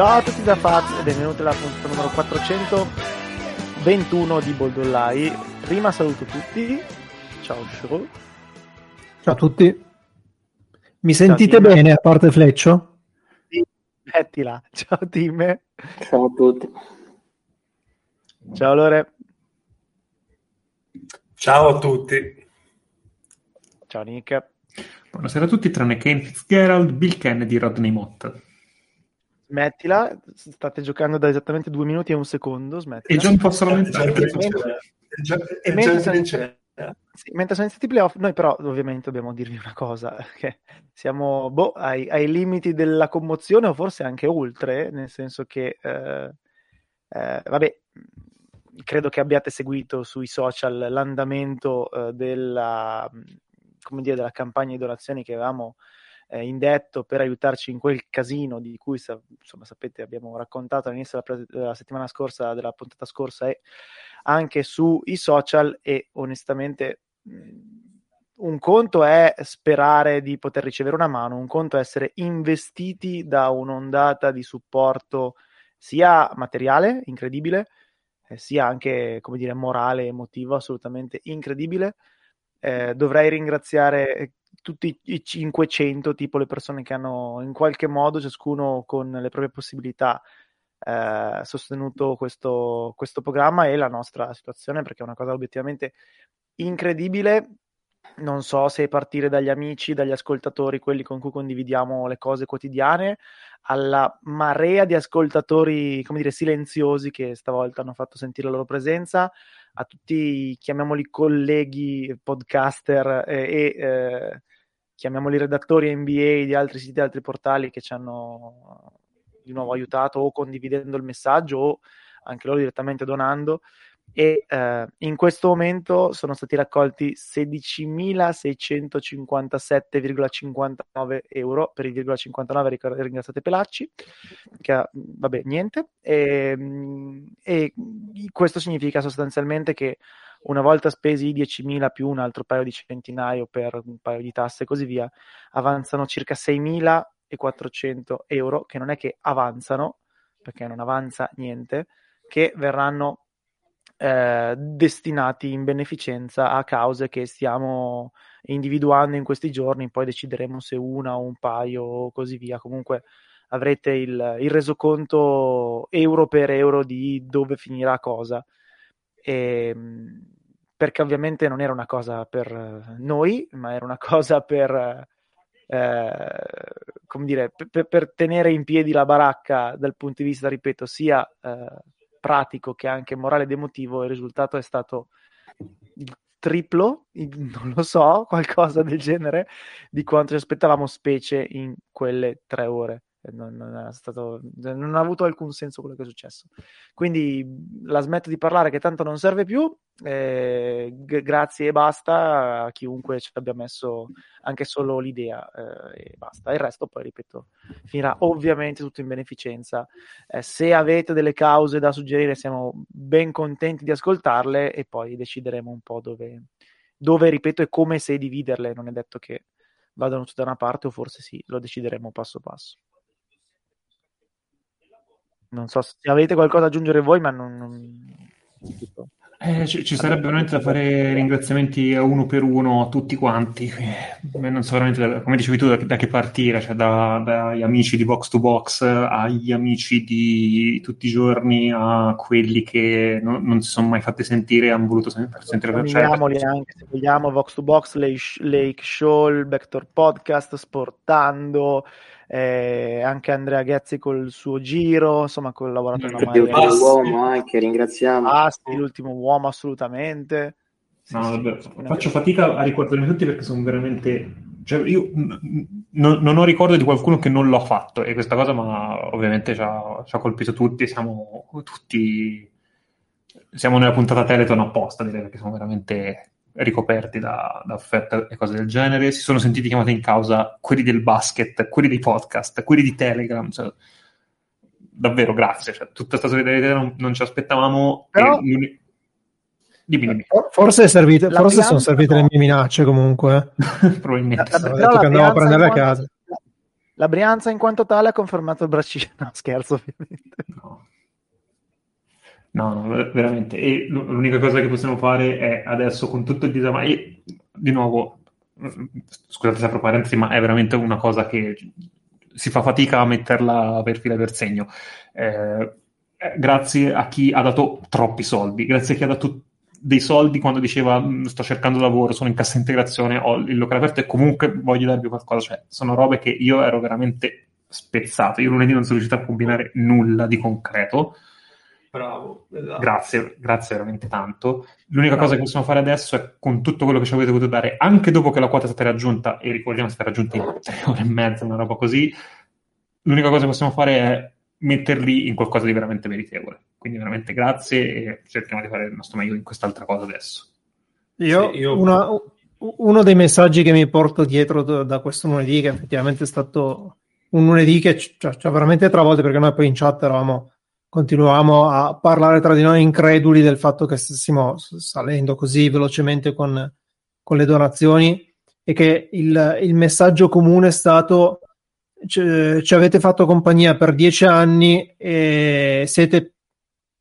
Ciao a tutti da Faz e benvenuti alla puntata numero 421 di Boldollai. Prima saluto tutti. Ciao Shiro. Ciao a tutti. Mi sentite Ciao, bene a parte Fleccio? Sì, mettila. Ciao Tim. Ciao a tutti. Ciao Lore. Ciao a tutti. Ciao Nick. Buonasera a tutti, tranne Kane Fitzgerald, Bill Kennedy e Rodney Mott. Smettila, state giocando da esattamente due minuti e un secondo. Smettila. E John posso lamentare. E mentre sì, mentre sono iniziati i playoff, noi però ovviamente dobbiamo dirvi una cosa, che siamo boh, ai, ai, limiti della commozione o forse anche oltre, nel senso che, eh, eh, vabbè, credo che abbiate seguito sui social l'andamento eh, della, come dire, della campagna di donazioni che avevamo eh, indetto per aiutarci in quel casino di cui insomma, sapete abbiamo raccontato all'inizio della, della settimana scorsa, della puntata scorsa e anche sui social e onestamente un conto è sperare di poter ricevere una mano, un conto è essere investiti da un'ondata di supporto sia materiale, incredibile, eh, sia anche, come dire, morale, emotivo, assolutamente incredibile. Eh, dovrei ringraziare tutti i 500, tipo le persone che hanno in qualche modo, ciascuno con le proprie possibilità, eh, sostenuto questo, questo programma e la nostra situazione, perché è una cosa obiettivamente incredibile. Non so se partire dagli amici, dagli ascoltatori, quelli con cui condividiamo le cose quotidiane, alla marea di ascoltatori, come dire, silenziosi che stavolta hanno fatto sentire la loro presenza, a tutti, chiamiamoli colleghi, podcaster e, e eh, chiamiamoli redattori NBA di altri siti, altri portali che ci hanno di nuovo aiutato o condividendo il messaggio o anche loro direttamente donando e eh, in questo momento sono stati raccolti 16.657,59 euro per il 0,59 ringraziate Pelacci che vabbè niente. E, e, questo significa sostanzialmente che una volta spesi i 10.000 più un altro paio di centinaio per un paio di tasse e così via avanzano circa 6.400 euro che non è che avanzano perché non avanza niente che verranno eh, destinati in beneficenza a cause che stiamo individuando in questi giorni, poi decideremo se una o un paio o così via. Comunque avrete il, il resoconto euro per euro di dove finirà cosa. E, ehm, perché ovviamente non era una cosa per noi, ma era una cosa per, eh, come dire, per, per, tenere in piedi la baracca dal punto di vista, ripeto, sia eh, pratico che anche morale ed emotivo, il risultato è stato il triplo, non lo so, qualcosa del genere, di quanto ci aspettavamo, specie in quelle tre ore non, non, stato, non, ha avuto alcun senso quello che è successo. Quindi la smetto di parlare che tanto non serve più. Eh, g- grazie e basta a chiunque ci abbia messo anche solo l'idea eh, e basta. Il resto poi, ripeto, finirà ovviamente tutto in beneficenza. Eh, se avete delle cause da suggerire siamo ben contenti di ascoltarle e poi decideremo un po' dove, dove ripeto, e come se dividerle. Non è detto che vadano tutte da una parte o forse sì, lo decideremo passo passo. Non so se avete qualcosa da aggiungere voi, ma non... non... Eh, ci, ci, sarebbe veramente da fare ringraziamenti uno per uno a tutti quanti. Eh, non so veramente, da, come dicevi tu, da, da che partire, cioè da, dagli amici di Box to Box agli amici di tutti i giorni a quelli che non, non si sono mai fatti sentire e hanno voluto sentire. Nominiamoli cioè, anche se vogliamo, Box to Box, Lake, Lake Show, Vector Podcast, Sportando, eh, anche Andrea Ghezzi col suo giro, insomma ha collaborato in una maniera... L'ultimo anche, ringraziamo. Asti, l'ultimo uomo assolutamente. Sì, no, sì, faccio fatica a ricordarmi tutti perché sono veramente... Cioè, io n- n- non ho ricordo di qualcuno che non l'ha fatto e questa cosa ma ovviamente ci ha, ci ha colpito tutti, siamo tutti... Siamo nella puntata Teleton apposta, direi, perché siamo veramente ricoperti da, da, offerte e cose del genere. Si sono sentiti chiamati in causa quelli del basket, quelli dei podcast, quelli di Telegram. Cioè, davvero, grazie. Cioè, tutta questa solidarietà non, non ci aspettavamo. Però... Dimmi, dimmi. Forse, servite, forse sono servite no. le mie minacce comunque. Probabilmente. La, la, ho detto che andavo a prendere a casa. La Brianza in quanto tale ha confermato il braccino. No, scherzo ovviamente. No. No, no, veramente. E l'unica cosa che possiamo fare è adesso con tutto il. E di nuovo, scusate se apro parentesi, ma è veramente una cosa che si fa fatica a metterla per fila per segno. Eh, eh, grazie a chi ha dato troppi soldi, grazie a chi ha dato dei soldi quando diceva mm, sto cercando lavoro, sono in cassa integrazione, ho il locale aperto e comunque voglio darvi qualcosa. Cioè, sono robe che io ero veramente spezzato. Io lunedì non sono riuscito a combinare nulla di concreto. Bravo, esatto. grazie, grazie veramente tanto. L'unica Bravo. cosa che possiamo fare adesso è con tutto quello che ci avete voluto dare, anche dopo che la quota è stata raggiunta, e ricordiamo è stata raggiunta in tre ore e mezza, una roba così, l'unica cosa che possiamo fare è metterli in qualcosa di veramente meritevole. Quindi veramente grazie e cerchiamo di fare il nostro meglio in quest'altra cosa adesso. Io, sì, io... Una, uno dei messaggi che mi porto dietro da, da questo lunedì, che effettivamente è stato un lunedì che ci ha veramente travolto perché noi poi in chat eravamo continuavamo a parlare tra di noi increduli del fatto che stessimo salendo così velocemente con, con le donazioni e che il, il messaggio comune è stato ci, ci avete fatto compagnia per dieci anni e siete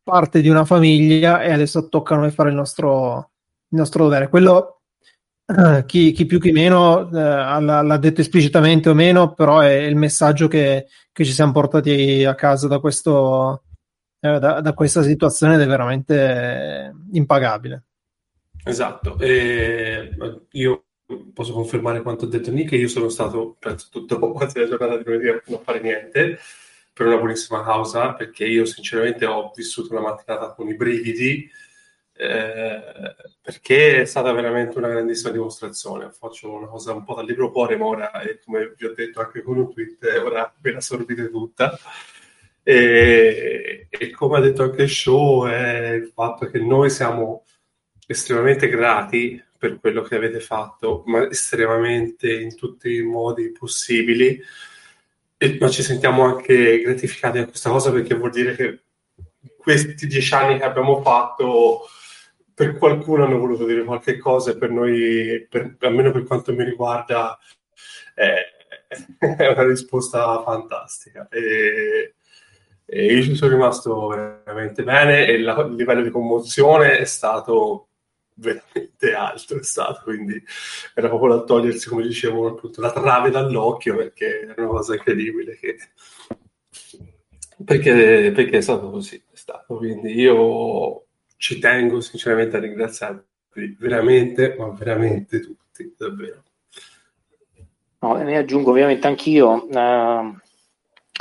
parte di una famiglia e adesso tocca a noi fare il nostro, il nostro dovere. Quello eh, chi, chi, più chi meno eh, l'ha, detto esplicitamente o meno, però è il messaggio che, che ci siamo portati a casa da questo, eh, da, da, questa situazione ed è veramente impagabile. Esatto, e io posso confermare quanto ha detto Nick, io sono stato, penso, tutto quasi la giornata di lunedì a non fare niente, per una buonissima causa, perché io sinceramente ho vissuto una mattinata con i brividi, eh, perché è stata veramente una grandissima dimostrazione. Faccio una cosa un po' dal libro cuore, ma ora, come vi ho detto anche con un tweet, ora ve la sorbite tutta. E, e, come ha detto anche Show, è il fatto che noi siamo estremamente grati per quello che avete fatto, ma estremamente in tutti i modi possibili. E, ma ci sentiamo anche gratificati da questa cosa perché vuol dire che questi dieci anni che abbiamo fatto per qualcuno hanno voluto dire qualche cosa e per noi, per, almeno per quanto mi riguarda, è, è una risposta fantastica. E, e io ci sono rimasto veramente bene e la, il livello di commozione è stato veramente alto è stato quindi era proprio da togliersi come dicevo appunto la trave dall'occhio perché era una cosa incredibile che... perché, perché è stato così è stato. Quindi io ci tengo sinceramente a ringraziarvi veramente ma veramente tutti davvero. No, ne aggiungo ovviamente anch'io uh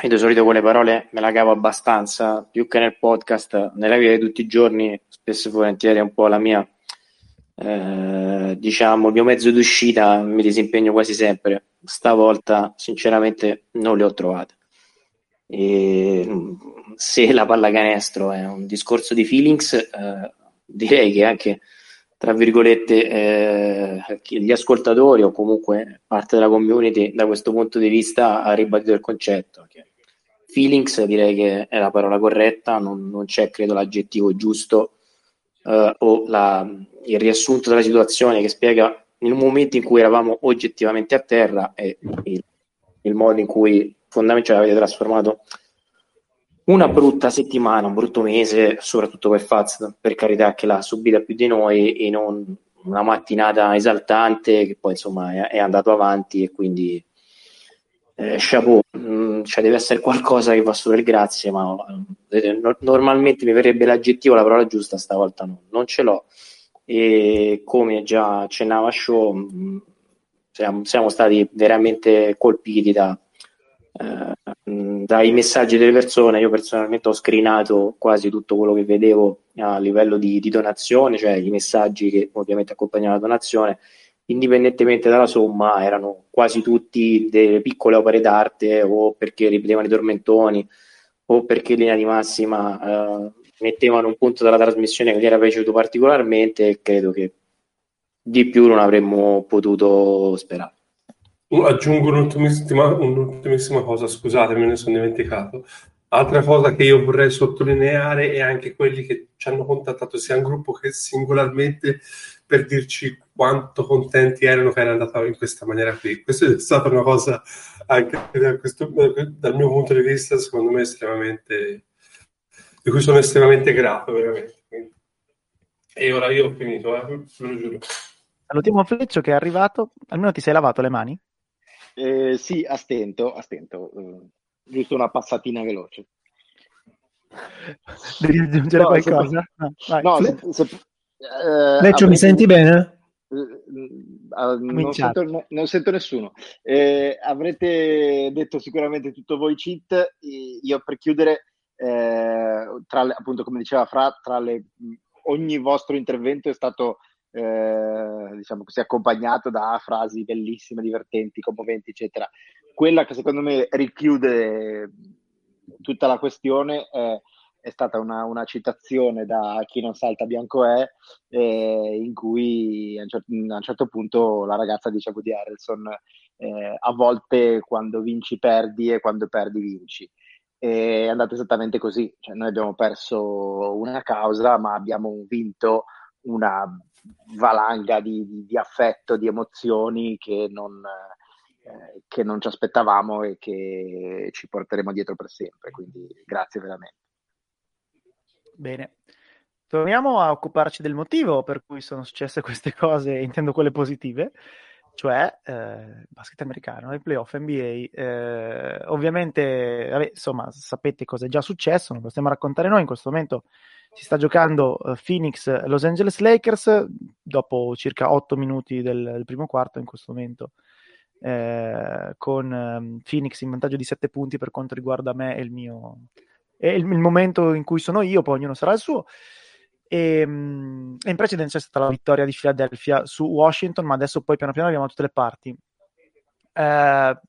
io di solito con le parole me la cavo abbastanza, più che nel podcast, nella vita di tutti i giorni, spesso e volentieri è un po' la mia, eh, diciamo, il mio mezzo d'uscita, mi disimpegno quasi sempre. Stavolta, sinceramente, non le ho trovate. E, se la pallacanestro è un discorso di feelings, eh, direi che anche tra virgolette eh, gli ascoltatori o comunque parte della community da questo punto di vista ha ribadito il concetto che feelings direi che è la parola corretta, non, non c'è credo l'aggettivo giusto eh, o la, il riassunto della situazione che spiega il momento in cui eravamo oggettivamente a terra e il, il modo in cui fondamentalmente avete trasformato una brutta settimana, un brutto mese, soprattutto per Faz, per carità che l'ha subita più di noi, e non una mattinata esaltante che poi insomma è, è andato avanti e quindi eh, chapeau, mh, mm, cioè deve essere qualcosa che va solo il grazie, ma eh, no, normalmente mi verrebbe l'aggettivo, la parola giusta, stavolta no, non ce l'ho. E come già accennava Show, mh, mm, siamo, siamo, stati veramente colpiti da, eh, mh, dai messaggi delle persone. Io personalmente ho screenato quasi tutto quello che vedevo a livello di, di donazione, cioè i messaggi che ovviamente accompagnano la donazione indipendentemente dalla somma, erano quasi tutti delle piccole opere d'arte o perché ripetevano i tormentoni o perché in linea di massima eh, mettevano un punto della trasmissione che gli era piaciuto particolarmente e credo che di più non avremmo potuto sperare. Aggiungo un'ultimissima, un'ultimissima cosa, scusate, me ne sono dimenticato. Altra cosa che io vorrei sottolineare è anche quelli che ci hanno contattato sia in gruppo che singolarmente per dirci quanto contenti erano che era andata in questa maniera qui. Questa è stata una cosa, anche da questo, dal mio punto di vista, secondo me estremamente, di cui sono estremamente grato, veramente. E ora io ho finito, eh, ve lo giuro. All'ultimo fleccio che è arrivato, almeno ti sei lavato le mani? Eh, sì, a stento, a stento. Uh, giusto una passatina veloce. Devi aggiungere no, qualcosa? Se, no, se, se, uh, Leccio, mi senti bene? Uh, non, sento, no, non, sento, nessuno. Eh, avrete detto sicuramente tutto voi cheat. Io per chiudere, eh, tra le, appunto come diceva Fra, tra le, ogni vostro intervento è stato eh, diciamo così, accompagnato da frasi bellissime, divertenti, commoventi, eccetera. Quella che secondo me richiude tutta la questione è, è stata una, una, citazione da Chi non salta bianco è, eh, in cui a un, certo, a un, certo, punto la ragazza dice a Woody Harrelson eh, a volte quando vinci perdi e quando perdi vinci. è andato esattamente così, cioè, noi abbiamo perso una causa ma abbiamo vinto una valanga di, di, di affetto, di emozioni che non, eh, che non ci aspettavamo e che ci porteremo dietro per sempre. Quindi grazie veramente. Bene. Torniamo a occuparci del motivo per cui sono successe queste cose, intendo quelle positive, cioè eh, basket americano, i playoff NBA. Eh, ovviamente, vabbè, insomma, sapete cosa è già successo, non lo stiamo a raccontare noi in questo momento si sta giocando uh, Phoenix Los Angeles Lakers dopo circa 8 minuti del, del primo quarto in questo momento eh, con um, Phoenix in vantaggio di 7 punti per quanto riguarda me e il mio e il, il momento in cui sono io poi ognuno sarà il suo. E, um, e in precedenza c'è stata la vittoria di Philadelphia su Washington ma adesso poi piano piano abbiamo tutte le parti. Eh,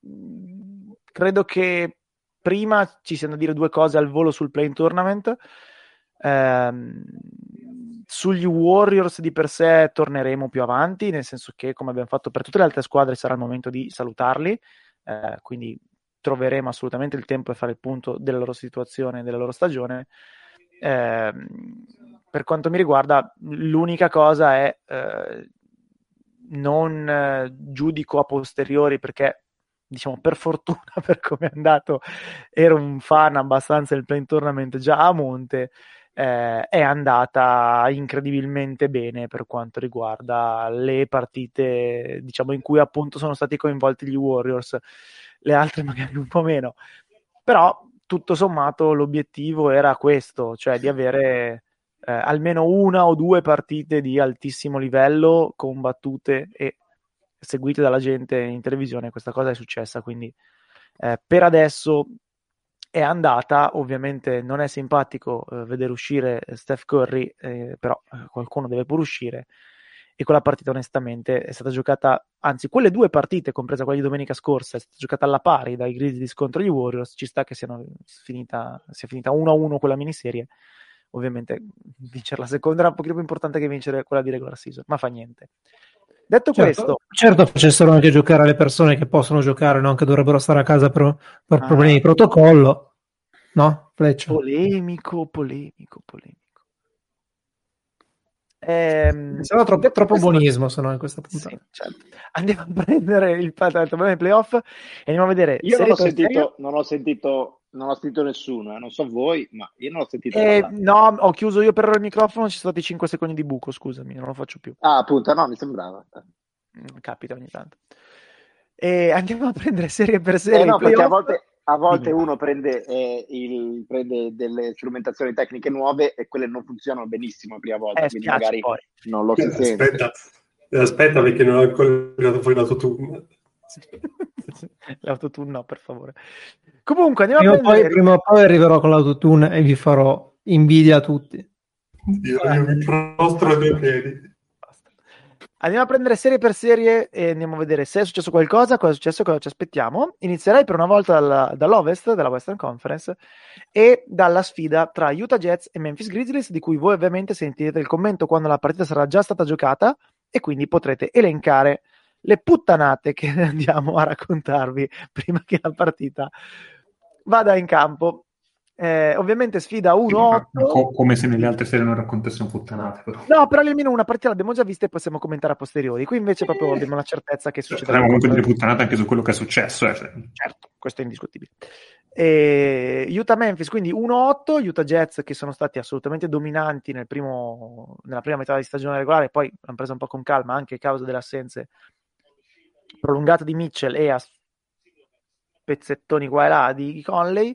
credo che prima ci siano da dire due cose al volo sul play tournament. Ehm, sugli Warriors di per sé torneremo più avanti, nel senso che come abbiamo fatto per tutte le altre squadre sarà il momento di salutarli, eh, quindi troveremo assolutamente il tempo per fare il punto della loro situazione, della loro stagione. Eh, per quanto mi riguarda, l'unica cosa è eh, non eh, giudico a posteriori perché diciamo per fortuna per come è andato ero un fan abbastanza del play tournament già a monte eh, è andata incredibilmente bene per quanto riguarda le partite diciamo in cui appunto sono stati coinvolti gli Warriors le altre magari un po' meno. Però tutto sommato l'obiettivo era questo cioè di avere eh, almeno una o due partite di altissimo livello combattute e seguite dalla gente in televisione. Questa cosa è successa quindi eh, per adesso è andata, ovviamente non è simpatico eh, vedere uscire Steph Curry, eh, però eh, qualcuno deve pure uscire e quella partita onestamente è stata giocata, anzi quelle due partite, compresa quella di domenica scorsa, è stata giocata alla pari dai Grizzlies contro gli Warriors, ci sta che siano finita, sia finita 1-1 quella miniserie, ovviamente vincere la seconda era un pochino più importante che vincere quella di regular season, ma fa niente. Detto certo, questo, certo facessero anche giocare le persone che possono giocare, non che dovrebbero stare a casa per, per ah. problemi di protocollo, no? Fleccia. Polemico, polemico, polemico. Ehm, Sembra troppo, troppo buonismo sono in questa puntata. Sì, certo. Andiamo a prendere il problema playoff e andiamo a vedere. Io non ho, sentito, non ho, sentito, non ho sentito nessuno, eh. non so voi, ma io non ho sentito. Eh, no, ho chiuso io per il microfono, ci sono stati 5 secondi di buco, scusami, non lo faccio più. Ah, appunto, no, mi sembrava. Mm, capita ogni tanto. E andiamo a prendere serie per serie. Eh no, perché a volte, a volte uno prende, eh, il, prende, delle strumentazioni tecniche nuove e quelle non funzionano benissimo la prima volta, eh, quindi magari poi. non lo si aspetta, sente. Aspetta perché non ho ancora tirato fuori l'autotune. l'autotune no, per favore. Comunque andiamo prima a prendere... Poi, prima o poi arriverò con l'autotune e vi farò invidia a tutti. Io, io mi prostro ai miei piedi. Andiamo a prendere serie per serie e andiamo a vedere se è successo qualcosa, cosa è successo, cosa ci aspettiamo. Inizierei per una volta dalla, dall'Ovest, dalla Western Conference, e dalla sfida tra Utah Jets e Memphis Grizzlies, di cui voi ovviamente sentirete il commento quando la partita sarà già stata giocata e quindi potrete elencare le puttanate che andiamo a raccontarvi prima che la partita vada in campo. Eh, ovviamente sfida 1-8. Co- come se nelle altre serie non raccontassimo puttanate. Però. No, però almeno una partita l'abbiamo già vista e possiamo commentare a posteriori. Qui invece proprio abbiamo la certezza che succederà. Parliamo comunque delle puttanate anche su quello che è successo. Eh. Certo, questo è indiscutibile. E Utah-Memphis, quindi 1-8, Utah Jets che sono stati assolutamente dominanti nel primo, nella prima metà di stagione regolare, poi l'hanno presa un po' con calma anche a causa delle assenze prolungate di Mitchell e a pezzettoni qua e là di Conley.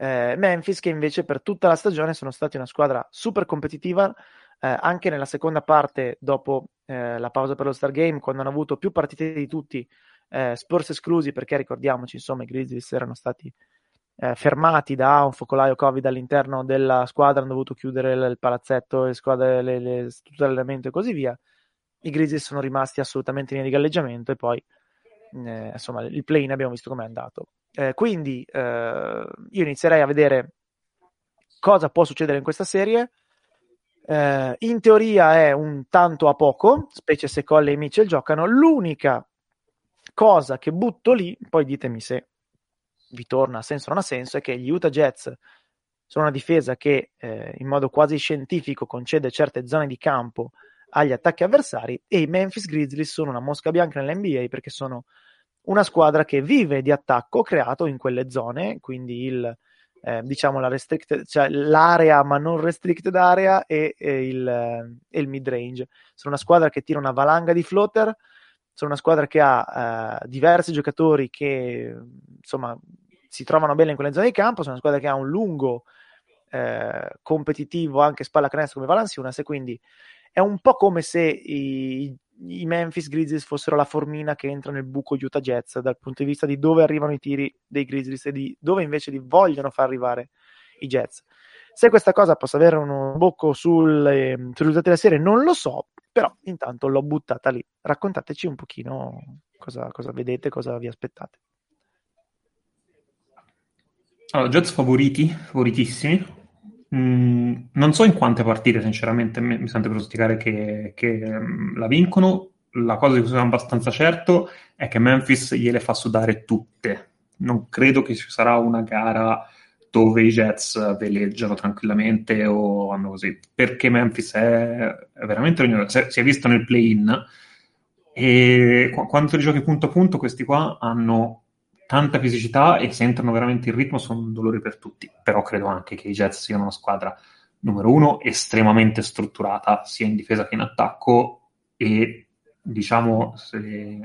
Eh, Memphis che invece per tutta la stagione sono stati una squadra super competitiva eh, anche nella seconda parte dopo eh, la pausa per lo Star Game quando hanno avuto più partite di tutti eh, Spurs esclusi perché ricordiamoci insomma i Grizzlies erano stati eh, fermati da un focolaio Covid all'interno della squadra, hanno dovuto chiudere il, palazzetto, le squadre, le, le, tutto l'allenamento e così via. I Grizzlies sono rimasti assolutamente in linea di galleggiamento e poi eh, insomma il play-in abbiamo visto com'è andato. Eh, quindi eh, io inizierei a vedere cosa può succedere in questa serie. Eh, in teoria è un tanto a poco, specie se Colle e Mitchell giocano. L'unica cosa che butto lì, poi ditemi se vi torna a senso o non ha senso, è che gli Utah Jets sono una difesa che eh, in modo quasi scientifico concede certe zone di campo agli attacchi avversari e i Memphis Grizzlies sono una mosca bianca nell'NBA perché sono una squadra che vive di attacco creato in quelle zone, quindi il, eh, diciamo la cioè l'area ma non restricted area e, e il, e il mid range. Sono una squadra che tira una valanga di floater, sono una squadra che ha eh, diversi giocatori che insomma si trovano bene in quelle zone di campo, sono una squadra che ha un lungo eh, competitivo anche spalla canestro come Valanciunas e quindi è un po' come se i, i, Memphis Grizzlies fossero la formina che entra nel buco Utah Jets dal punto di vista di dove arrivano i tiri dei Grizzlies e di dove invece li vogliono far arrivare i Jets. Se questa cosa possa avere un bocco sul, eh, della serie non lo so, però intanto l'ho buttata lì. Raccontateci un pochino cosa, cosa vedete, cosa vi aspettate. Allora, Jets favoriti, favoritissimi. Mm, non so in quante partite, sinceramente, mi, mi sento per prosticare che, che um, la vincono. La cosa di cui sono abbastanza certo è che Memphis gliele fa sudare tutte. Non credo che ci sarà una gara dove i Jets veleggiano tranquillamente o vanno così, perché Memphis è, veramente ognuno. Si è visto nel play-in e quando li giochi punto a punto, questi qua hanno tanta fisicità e se entrano veramente in ritmo sono un dolore per tutti. Però credo anche che i Jets siano una squadra, numero uno, estremamente strutturata, sia in difesa che in attacco e diciamo se,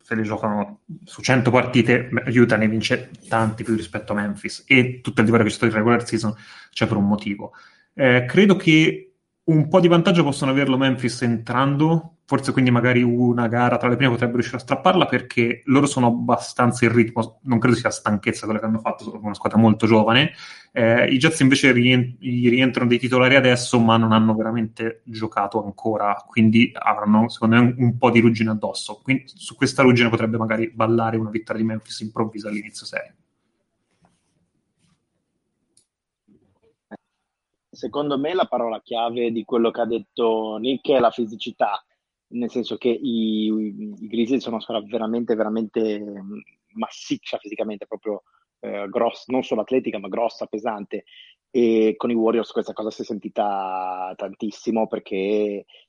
se le giocano su 100 partite, Utah ne vince tanti più rispetto a Memphis e tutto il divario che c'è stato in regular season c'è per un motivo. Eh, credo che un po' di vantaggio possono averlo Memphis entrando, forse quindi magari una gara tra le prime potrebbe riuscire a strapparla perché loro sono abbastanza in ritmo, non credo sia stanchezza quella che hanno fatto, sono una squadra molto giovane. Eh, I Jets invece rien- rientrano dei titolari adesso ma non hanno veramente giocato ancora, quindi avranno secondo me un, un po' di ruggine addosso. Quindi su questa ruggine potrebbe magari ballare una vittoria di Memphis improvvisa all'inizio serie. Secondo me la parola chiave di quello che ha detto Nick è la fisicità, nel senso che i, i Grizzlies sono una squadra veramente, veramente mm, massiccia fisicamente, proprio eh, grossa, non solo atletica, ma grossa, pesante. E con i Warriors questa cosa si è sentita tantissimo perché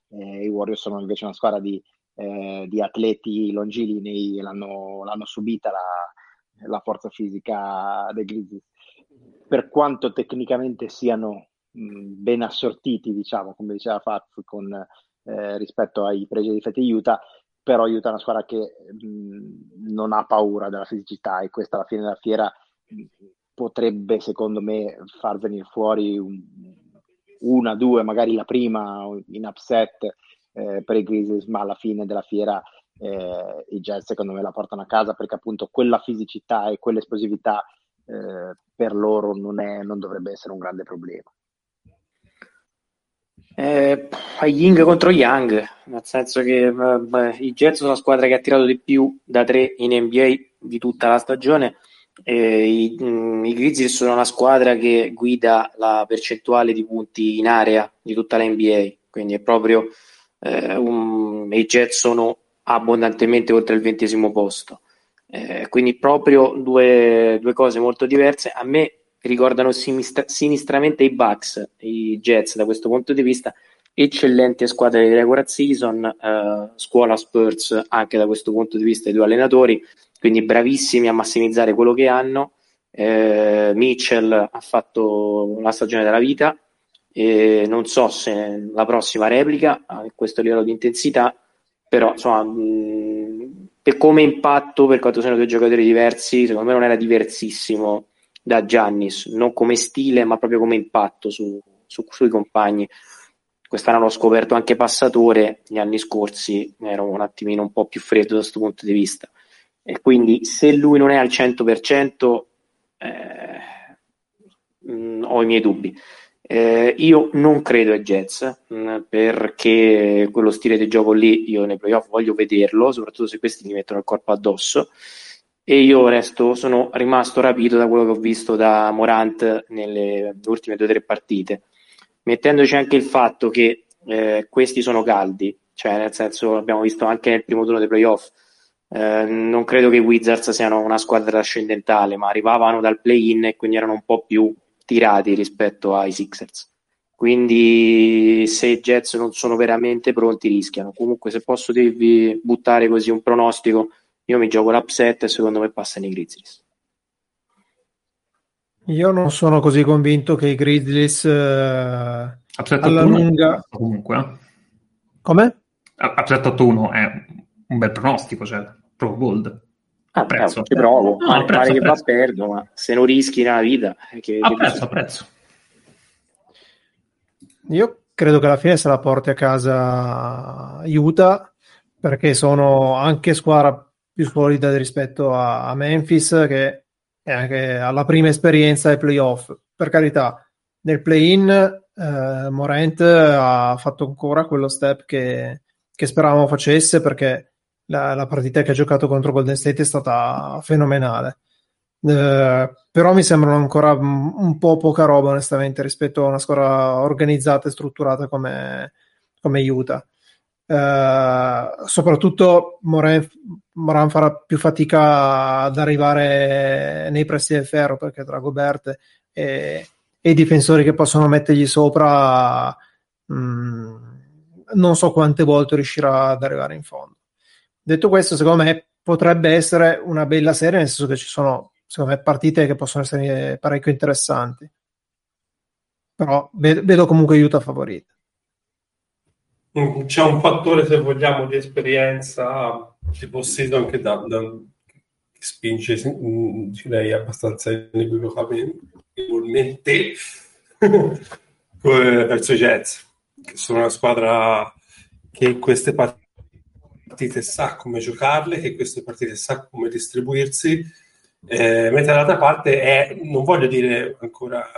eh, i Warriors sono invece una squadra di, eh, di atleti longilinei e l'hanno, l'hanno subita la, la forza fisica dei Grizzlies. Per quanto tecnicamente siano ben assortiti, diciamo, come diceva Faz, con, eh, rispetto ai pregi e difetti di Utah, però Utah è una squadra che mh, non ha paura della fisicità e questa alla fine della fiera mh, potrebbe, secondo me, far venire fuori un, una, due, magari la prima in upset eh, per i Grizzlies, ma alla fine della fiera eh, i Jazz secondo me la portano a casa perché appunto quella fisicità e quell'esplosività eh, per loro non, è, non dovrebbe essere un grande problema. Eh, Ying contro Young, nel senso che beh, i Jets sono la squadra che ha tirato di più da tre in NBA di tutta la stagione. Eh, i, mh, mm, I Grizzlies sono la squadra che guida la percentuale di punti in area di tutta la NBA, quindi è proprio eh, un, i Jets sono abbondantemente oltre il ventesimo posto. Eh, quindi proprio due, due cose molto diverse. A me ricordano sinistra- sinistramente i Bucks, i Jets da questo punto di vista, eccellente squadra di regular season, eh, scuola Spurs anche da questo punto di vista i due allenatori, quindi bravissimi a massimizzare quello che hanno. Eh, Mitchell ha fatto la stagione della vita e non so se la prossima replica a questo livello di intensità, però insomma, mh, per come impatto, per quanto siano due giocatori diversi, secondo me non era diversissimo da Giannis, non come stile, ma proprio come impatto su, su, sui compagni. Quest'anno l'ho scoperto anche passatore, gli anni scorsi ero un attimino un po' più freddo da questo punto di vista. E quindi se lui non è al 100%, eh, mh, mm, ho i miei dubbi. Eh, io non credo ai Jets mh, mm, perché quello stile di gioco lì io nei playoff voglio vederlo, soprattutto se questi mi mettono il corpo addosso. E io resto, sono rimasto rapito da quello che ho visto da Morant nelle ultime due o tre partite mettendoci anche il fatto che eh, questi sono caldi, cioè nel senso l'abbiamo visto anche nel primo turno dei playoff. Eh, non credo che i Wizards siano una squadra trascendentale, ma arrivavano dal play-in e quindi erano un po' più tirati rispetto ai Sixers. Quindi se i Jets non sono veramente pronti rischiano. Comunque se posso dirvi buttare così un pronostico, io mi gioco l'upset e secondo me passano i Grizzlies. Io non sono così convinto che i Grizzlies eh, alla lunga... Comunque. Eh. Come? Upset 8-1 è un bel pronostico, cioè pro bold. Ah, prezzo. Ci provo, no, pare che va perdo, ma se non rischi nella vita... Che, a prezzo, a prezzo. Io credo che alla fine se la porti a casa Utah perché sono anche squadra più solida rispetto a, Memphis che e anche alla prima esperienza ai playoff. Per carità, nel play-in eh, Morant ha fatto ancora quello step che, che speravamo facesse perché la, la, partita che ha giocato contro Golden State è stata fenomenale. Eh, però mi sembrano ancora un po' poca roba onestamente rispetto a una squadra organizzata e strutturata come, come Utah. Eh, soprattutto Moran, Moran, farà più fatica ad arrivare nei pressi del ferro perché tra Gobert e, e i difensori che possono mettergli sopra mh, mm, non so quante volte riuscirà ad arrivare in fondo. Detto questo, secondo me potrebbe essere una bella serie, nel senso che ci sono secondo me partite che possono essere parecchio interessanti. Però vedo comunque aiuto favorita. Mm, c'è un fattore, se vogliamo, di esperienza tipo Season che, da, che spinge, mm, direi, abbastanza inequivocabilmente verso i Jets, che sono una squadra che queste partite sa come giocarle, che queste partite sa come distribuirsi, eh, mentre dall'altra parte è, non voglio dire ancora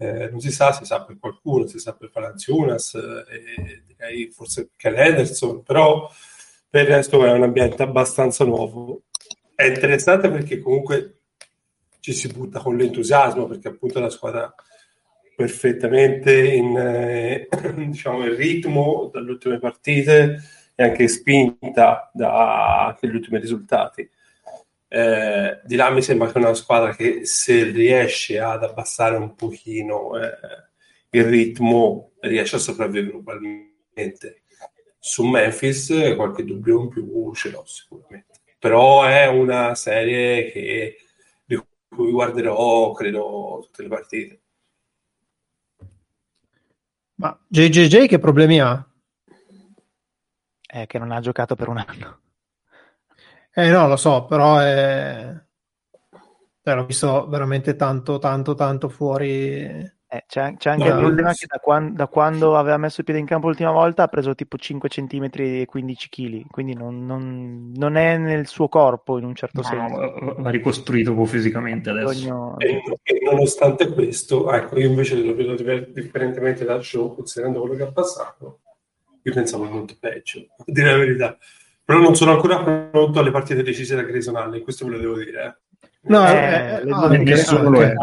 eh, non si sa, si sa per qualcuno, si sa per Palanciunas eh, forse Ken Henderson, però per il resto è un ambiente abbastanza nuovo. È interessante perché comunque ci si butta con l'entusiasmo, perché appunto una squadra perfettamente in, eh, diciamo, in ritmo dalle ultime partite e anche spinta dagli ultimi risultati. Eh, di là mi sembra che è una squadra che se riesce ad abbassare un pochino eh, il ritmo riesce a sopravvivere ugualmente. Su Memphis qualche dubbio in più ce l'ho sicuramente, però è una serie che, di cui guarderò credo tutte le partite. Ma JJJ che problemi ha? È che non ha giocato per un anno. Eh no, lo so, però è... Cioè, l'ho visto veramente tanto, tanto, tanto fuori. Eh, c'è, c'è, anche no, il problema che da quando, da quando, aveva messo il piede in campo l'ultima volta ha preso tipo 5 cm e 15 kg, quindi non, non, non, è nel suo corpo in un certo no, senso. va ricostruito fisicamente adesso. E, e, nonostante questo, ecco, io invece lo vedo differentemente da show, considerando quello che ha passato, io pensavo molto peggio, a dire la verità. Però non sono ancora pronto alle partite decise da Grayson Allen, questo ve lo devo dire. Eh. No, eh, eh, ah, nessuno lo è.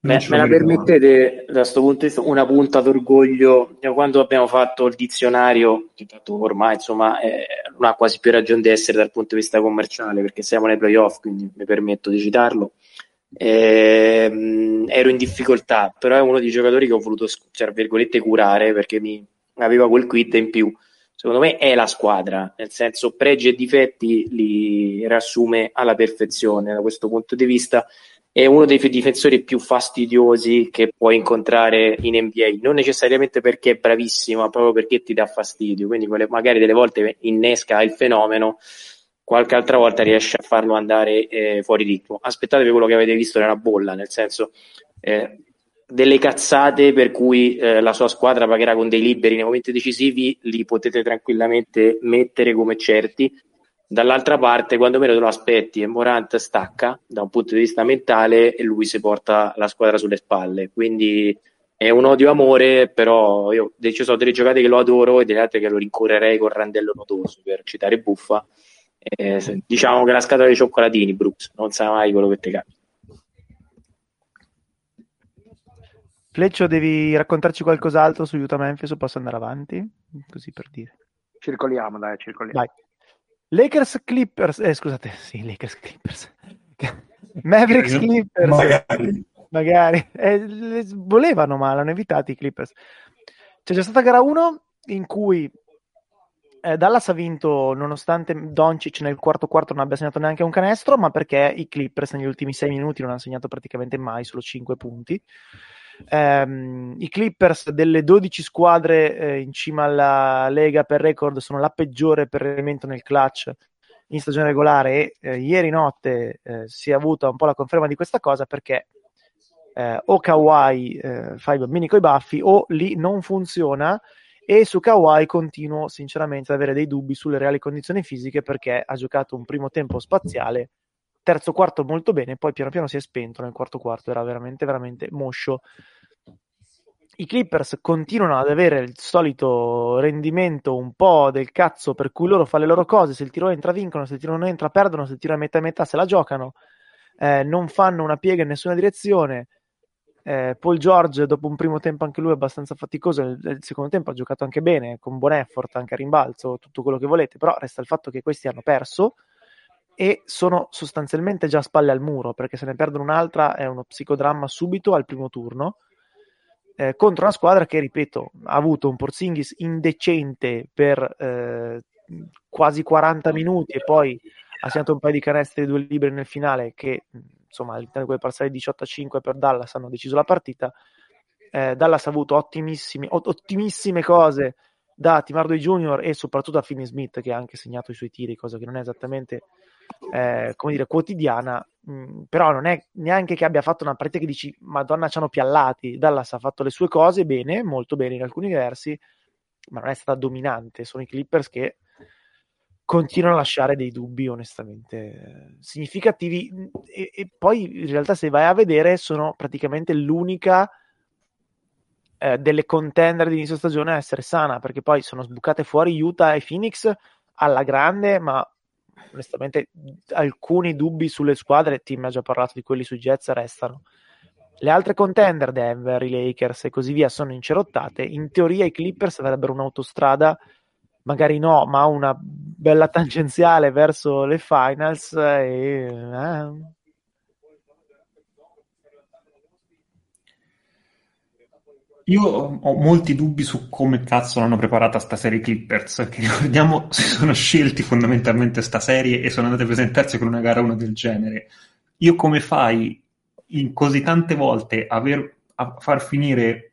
Me, me la permettete da questo punto di vista una punta d'orgoglio quando abbiamo fatto il dizionario che tanto ormai insomma eh, non ha quasi più ragione di essere dal punto di vista commerciale perché siamo nei playoff quindi mi permetto di citarlo eh, ero in difficoltà, però è uno dei giocatori che ho voluto, tra virgolette, curare perché mi aveva quel quid in più. Secondo me è la squadra, nel senso pregi e difetti li riassume alla perfezione da questo punto di vista. È uno dei difensori più fastidiosi che puoi incontrare in NBA, non necessariamente perché è bravissimo, ma proprio perché ti dà fastidio. Quindi magari delle volte innesca il fenomeno, qualche altra volta riesce a farlo andare eh, fuori ritmo. Aspettatevi quello che avete visto nella bolla, nel senso eh, delle cazzate per cui eh, la sua squadra pagherà con dei liberi nei momenti decisivi, li potete tranquillamente mettere come certi. Dall'altra parte, quando meno te lo aspetti e Morant stacca da un punto di vista mentale e lui si porta la squadra sulle spalle. Quindi è un odio-amore, però io ci sono delle giocate che lo adoro e delle altre che lo rincorrerei con randello notoso, per citare Buffa eh, diciamo che la scatola dei cioccolatini, Brooks, non sa mai quello che ti capita. Fleccio, devi raccontarci qualcos'altro su Utah Memphis o posso andare avanti? Così per dire. Circoliamo, dai, circoliamo. Vai. Lakers Clippers, eh, scusate, sì, Lakers Clippers. Mavericks Clippers. Magari. Magari. Eh, volevano, ma l'hanno evitato i Clippers. C'è già stata gara 1 in cui eh, Dallas ha vinto nonostante Doncic nel quarto quarto non abbia segnato neanche un canestro, ma perché i Clippers negli ultimi sei minuti non hanno segnato praticamente mai, solo cinque punti. Um, I Clippers delle 12 squadre eh, in cima alla Lega per record sono la peggiore per rendimento nel clutch in stagione regolare e eh, ieri notte eh, si è avuta un po' la conferma di questa cosa perché eh, o Kawhi eh, fa i bambini coi baffi o lì non funziona e su Kawhi continuo sinceramente ad avere dei dubbi sulle reali condizioni fisiche perché ha giocato un primo tempo spaziale, terzo quarto molto bene, poi piano piano si è spento nel quarto quarto, era veramente veramente moscio. I Clippers continuano ad avere il solito rendimento un po' del cazzo per cui loro fanno le loro cose, se il tiro entra vincono, se il tiro non entra perdono, se il tiro è metà e metà se la giocano, eh, non fanno una piega in nessuna direzione, eh, Paul George, dopo un primo tempo anche lui abbastanza faticoso, il, il, secondo tempo ha giocato anche bene, con buon effort, anche a rimbalzo, tutto quello che volete, però resta il fatto che questi hanno perso e sono sostanzialmente già a spalle al muro, perché se ne perdono un'altra è uno psicodramma subito al primo turno. Eh, contro una squadra che, ripeto, ha avuto un Porzingis indecente per eh, quasi 40 minuti e poi ha segnato un paio di canestri due libri nel finale che insomma all'interno di quelle parziali 18 a 5 per Dallas hanno deciso la partita. Eh, Dallas ha avuto ottimissime, ottimissime cose da Tim Hardaway Jr. e soprattutto da Finney Smith che ha anche segnato i suoi tiri, cosa che non è esattamente eh, come dire, quotidiana, mm, però non è neanche che abbia fatto una partita che dici Madonna ci hanno piallati, Dallas ha fatto le sue cose bene, molto bene in alcuni versi, ma non è stata dominante, sono i Clippers che continuano a lasciare dei dubbi onestamente significativi. E, e, poi in realtà se vai a vedere sono praticamente l'unica eh, delle contender di inizio stagione a essere sana perché poi sono sbucate fuori Utah e Phoenix alla grande ma onestamente alcuni dubbi sulle squadre Tim ha già parlato di quelli sui Jets restano le altre contender Denver, i Lakers e così via sono incerottate in teoria i Clippers avrebbero un'autostrada magari no, ma una bella tangenziale verso le finals e, eh. Io ho molti dubbi su come cazzo l'hanno preparata sta serie Clippers, che ricordiamo si sono scelti fondamentalmente sta serie e sono andati a presentarsi con una gara 1 del genere. Io come fai in così tante volte aver, a far finire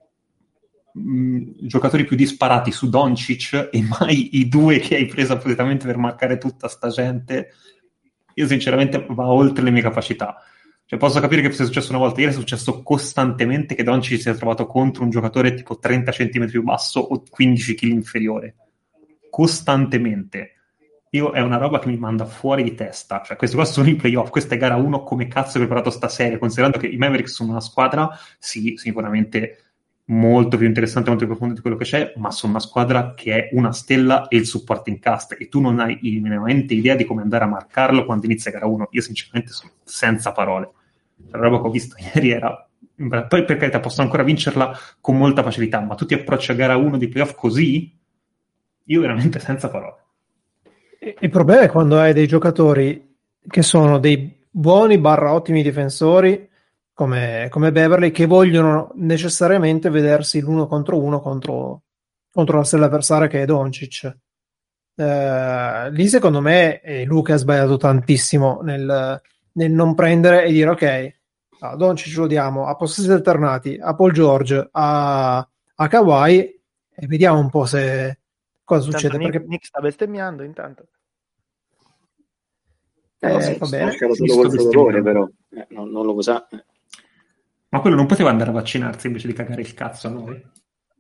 mh, giocatori più disparati su Doncic e mai i due che hai preso appositamente per marcare tutta sta gente, io sinceramente va oltre le mie capacità. Cioè, posso capire che sia successo una volta, ieri è successo costantemente che Doncic si è trovato contro un giocatore tipo 30 cm più basso o 15 kg inferiore. Costantemente. Io è una roba che mi manda fuori di testa. Cioè, questi qua sono i playoff, questa è gara 1, come cazzo è preparato sta serie, considerando che i Mavericks sono una squadra, sì, sicuramente molto più interessante, molto più profondo di quello che c'è, ma sono una squadra che è una stella e il supporting cast e tu non hai minimamente idea di come andare a marcarlo quando inizia gara 1. Io sinceramente sono senza parole. La roba che ho visto ieri era... Poi per carità posso ancora vincerla con molta facilità, ma tu ti approcci a gara 1 di playoff così, io veramente senza parole. Il problema è quando hai dei giocatori che sono dei buoni barra ottimi difensori come, come, Beverly che vogliono necessariamente vedersi l'uno contro uno contro, contro la stella avversaria che è Doncic. Eh, lì secondo me eh, Luca ha sbagliato tantissimo nel, nel, non prendere e dire ok, a Doncic lo diamo a possessi alternati, a Paul George, a, a Kawhi e vediamo un po' se cosa intanto succede. Nick, perché... Nick sta bestemmiando intanto. Eh, va bene. solo col dolore, però eh, non, non, lo sa. Ma quello non poteva andare a vaccinarsi invece di cagare il cazzo a noi.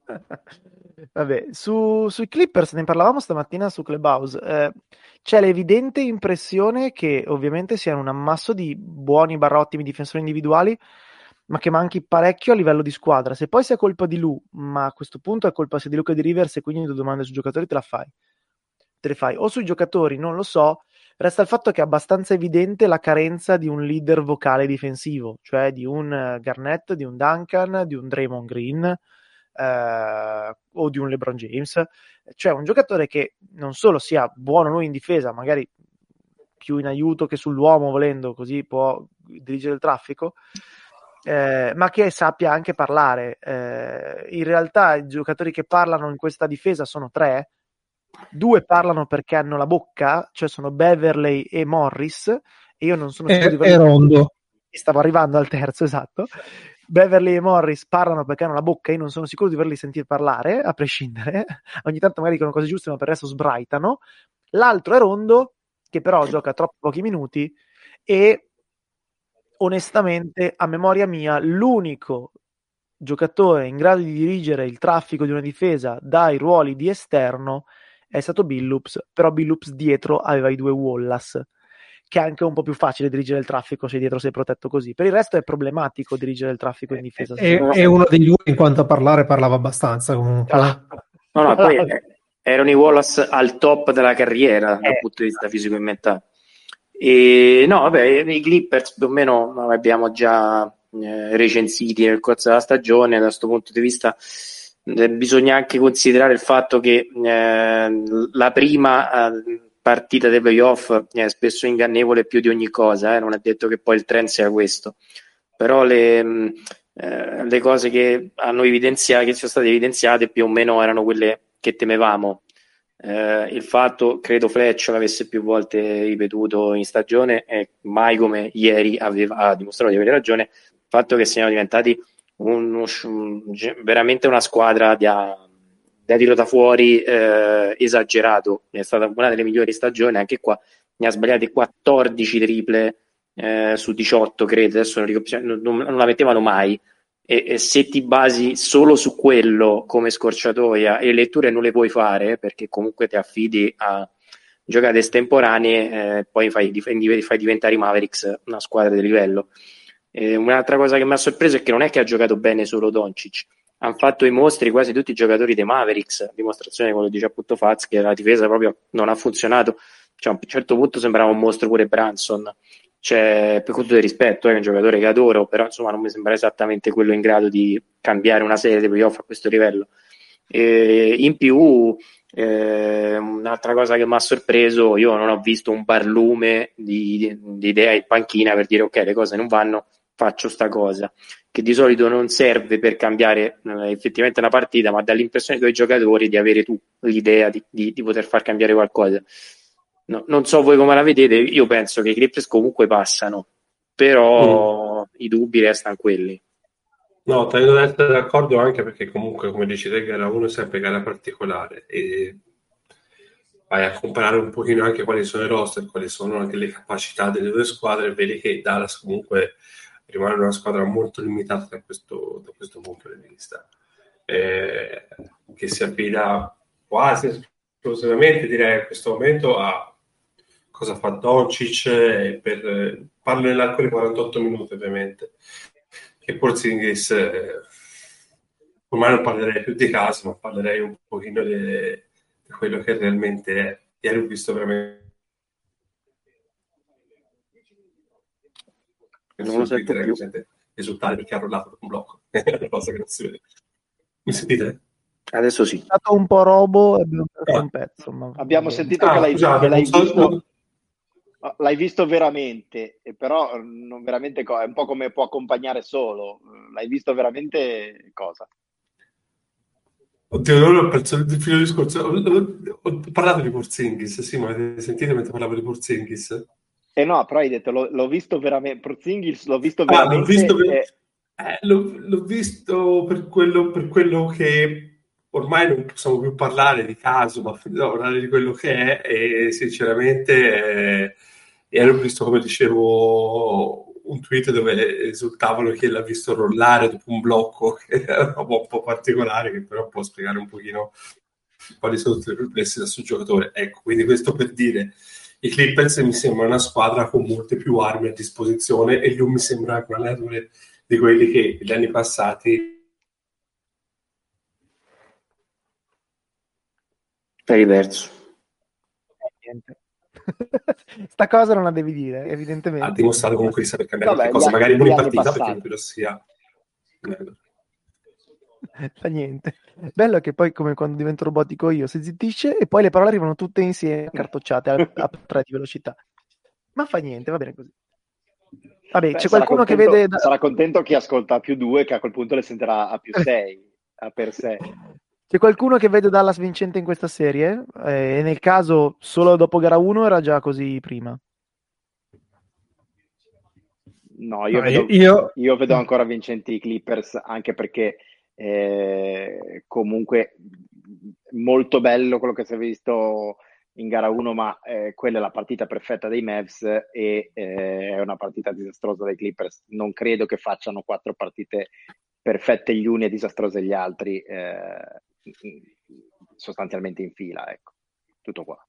Vabbè, su, sui Clippers ne parlavamo stamattina su Clubhouse. Eh, c'è l'evidente impressione che ovviamente siano un ammasso di buoni barra ottimi difensori individuali, ma che manchi parecchio a livello di squadra. Se poi sia colpa di Lu, ma a questo punto è colpa sia di Luca e di Rivers e quindi due domande sui giocatori te la fai. Te le fai. O sui giocatori, non lo so, Resta il fatto che è abbastanza evidente la carenza di un leader vocale difensivo, cioè di un eh, Garnett, di un Duncan, di un Draymond Green eh, o di un LeBron James, cioè un giocatore che non solo sia buono lui in difesa, magari più in aiuto che sull'uomo volendo, così può dirigere il traffico, eh, ma che sappia anche parlare. Eh, in realtà i giocatori che parlano in questa difesa sono tre, due parlano perché hanno la bocca, cioè sono Beverley e Morris, e io non sono sicuro di averli... Rondo. Stavo arrivando al terzo, esatto. Beverly e Morris parlano perché hanno la bocca, io non sono sicuro di averli sentire parlare, a prescindere. Ogni tanto magari dicono cose giuste, ma per il resto sbraitano. L'altro è Rondo, che però gioca troppo pochi minuti e onestamente, a memoria mia, l'unico giocatore in grado di dirigere il traffico di una difesa dai ruoli di esterno è stato Billups, però Billups dietro aveva i due Wallace, che è anche un po' più facile dirigere il traffico se dietro sei protetto così. Per il resto è problematico dirigere il traffico in difesa. E, e uno degli due, in quanto a parlare, parlava abbastanza comunque. Ah. No, no, poi erano i Wallace al top della carriera dal eh. punto di vista fisico e mentale. E no, vabbè, i Clippers più o meno abbiamo già eh, recensiti nel corso della stagione, da questo punto di vista bisogna anche considerare il fatto che eh, la prima eh, partita dei playoff è spesso ingannevole più di ogni cosa, eh, non è detto che poi il trend sia questo, però le, mm, eh, le cose che hanno che sono state evidenziate più o meno erano quelle che temevamo. Eh, il fatto, credo Fletch l'avesse più volte ripetuto in stagione e mai come ieri aveva, ha dimostrato di avere ragione, il fatto che siano diventati un, un, veramente una squadra da, da tiro da fuori eh, esagerato. È stata una delle migliori stagioni, anche qua ne ha sbagliate 14 triple eh, su 18, credo. Adesso non, non, non la mettevano mai. E, e, se ti basi solo su quello come scorciatoia e le letture non le puoi fare perché comunque ti affidi a giocate estemporanee, eh, poi fai, fai diventare i Mavericks una squadra di livello. Eh, un'altra cosa che mi ha sorpreso è che non è che ha giocato bene solo Doncic, hanno fatto i mostri quasi tutti i giocatori dei Mavericks, dimostrazione quello dice appunto Faz che la difesa proprio non ha funzionato, cioè, a un certo punto sembrava un mostro pure Branson, cioè, per tutto il rispetto, è un giocatore che adoro, però insomma non mi sembra esattamente quello in grado di cambiare una serie di playoff a questo livello. E in più, eh, un'altra cosa che mi ha sorpreso, io non ho visto un barlume di, di idea in panchina per dire ok, le cose non vanno, faccio sta cosa, che di solito non serve per cambiare eh, effettivamente una partita, ma dà l'impressione ai giocatori di avere tu l'idea di, di, di poter far cambiare qualcosa. No, non so voi come la vedete, io penso che i Clippers comunque passano, però mm. i dubbi restano quelli. No, tendo ad essere d'accordo anche perché comunque, come dici te, gara 1 è sempre gara particolare e vai a comparare un pochino anche quali sono i roster, quali sono anche le capacità delle due squadre vedi che Dallas comunque rimane una squadra molto limitata da questo, da questo punto di vista, eh, che si affida quasi esclusivamente, direi, in questo momento a cosa fa Doncic, eh, per, parlo nell'arco di 48 minuti ovviamente, che Porzingis, eh, ormai non parlerei più di caso, ma parlerei un pochino di, di quello che realmente è. Ieri ho visto veramente non lo sento più. Esultare perché ha rollato un blocco. è una cosa che non si vede. Mi sentite? Adesso sì. È stato un po' robo e abbiamo perso un pezzo. Ma... Abbiamo sentito ah, che l'hai, scusate, che l'hai visto... L'hai visto veramente, però non veramente co- è un po' come può accompagnare solo. L'hai visto veramente cosa? Oddio, non ho perso il filo discorso. Ho, ho, ho, parlato di Porzingis, sì, ma avete sentito mentre parlavo di Porzingis? Eh no, però hai detto, l'ho, l'ho visto veramente, Porzingis l'ho visto veramente. Ah, l'ho visto, per... e... eh, l'ho, l'ho visto per, quello, per quello che ormai non possiamo più parlare di caso, ma parlare di quello che è e sinceramente eh, ero visto, come dicevo, un tweet dove esultavano che l'ha visto rollare dopo un blocco, che era un po', un po particolare, che però può spiegare un pochino quali sono tutte le perplessità sul giocatore. Ecco, quindi questo per dire, i Clippers mi sembra una squadra con molte più armi a disposizione e lui mi sembra anche un allenatore di quelli che negli anni passati Hai perso. Niente. Sta cosa non la devi dire, evidentemente. Ha dimostrato comunque di saper cambiare Vabbè, cosa, magari non in partita, perché credo sia... Fa niente. Bello che poi, come quando divento robotico io, si zittisce e poi le parole arrivano tutte insieme, cartocciate a, a tre di velocità. Ma fa niente, va bene così. Vabbè, Beh, c'è qualcuno contento, che vede. Sarà contento chi ascolta a più due, che a quel punto le sentirà a più sei, a per sé. C'è qualcuno che vede Dallas vincente in questa serie? Eh, e nel caso solo dopo gara 1 era già così prima? No, io, no, vedo, io... io vedo, ancora vincenti i Clippers anche perché eh, comunque molto bello quello che si è visto in gara 1, ma eh, quella è la partita perfetta dei Mavs e eh, è una partita disastrosa dei Clippers. Non credo che facciano quattro partite perfette gli uni e disastrose gli altri. Eh, sostanzialmente in fila, ecco, tutto qua.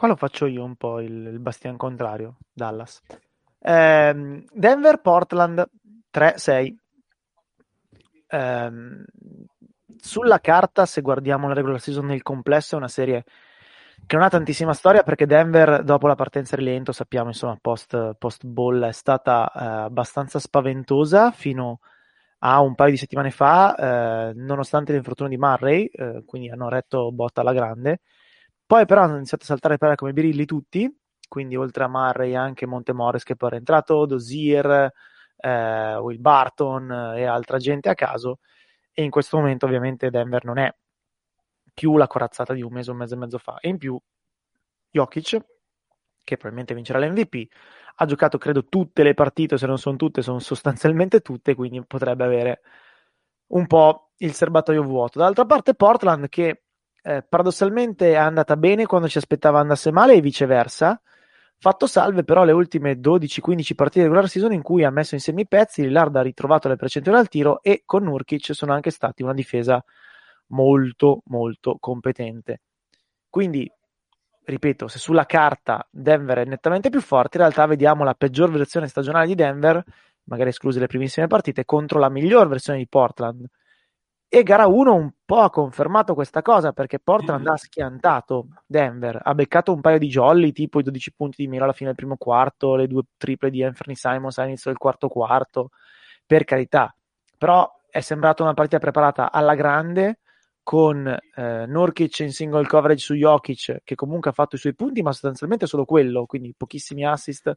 Qua lo faccio io un po' il, il bastian contrario, Dallas. Eh, Denver, Portland 3-6. Eh, sulla carta, se guardiamo la regular season nel complesso, è una serie che non ha tantissima storia perché Denver dopo la partenza rilento sappiamo insomma post, post ball è stata eh, abbastanza spaventosa fino a un paio di settimane fa eh, nonostante l'infortunio di Murray eh, quindi hanno retto botta alla grande poi però hanno iniziato a saltare per come birilli tutti quindi oltre a Murray anche Montemores che poi è entrato Dozier eh, Will Barton e altra gente a caso e in questo momento ovviamente Denver non è più la corazzata di un mese, un mese e mezzo fa. E in più Jokic, che probabilmente vincerà l'MVP, ha giocato credo tutte le partite, se non sono tutte, sono sostanzialmente tutte, quindi potrebbe avere un po' il serbatoio vuoto. Dall'altra parte Portland che eh, paradossalmente è andata bene quando ci aspettava andasse male e viceversa. Fatto salve però le ultime 12-15 partite di regular season in cui ha messo insieme i pezzi, Lillard ha ritrovato le percentuali al tiro e con Nurkic sono anche stati una difesa molto molto competente. Quindi, ripeto, se sulla carta Denver è nettamente più forte, in realtà vediamo la peggior versione stagionale di Denver, magari escluse le primissime partite, contro la miglior versione di Portland. E gara 1 un po' ha confermato questa cosa perché Portland ha schiantato Denver, ha beccato un paio di jolly, tipo i 12 punti di Miro alla fine del primo quarto, le due triple di Anthony Simons all'inizio del quarto quarto, per carità. Però è sembrata una partita preparata alla grande, con eh, Nurkic in single coverage su Jokic, che comunque ha fatto i suoi punti, ma sostanzialmente solo quello, quindi pochissimi assist,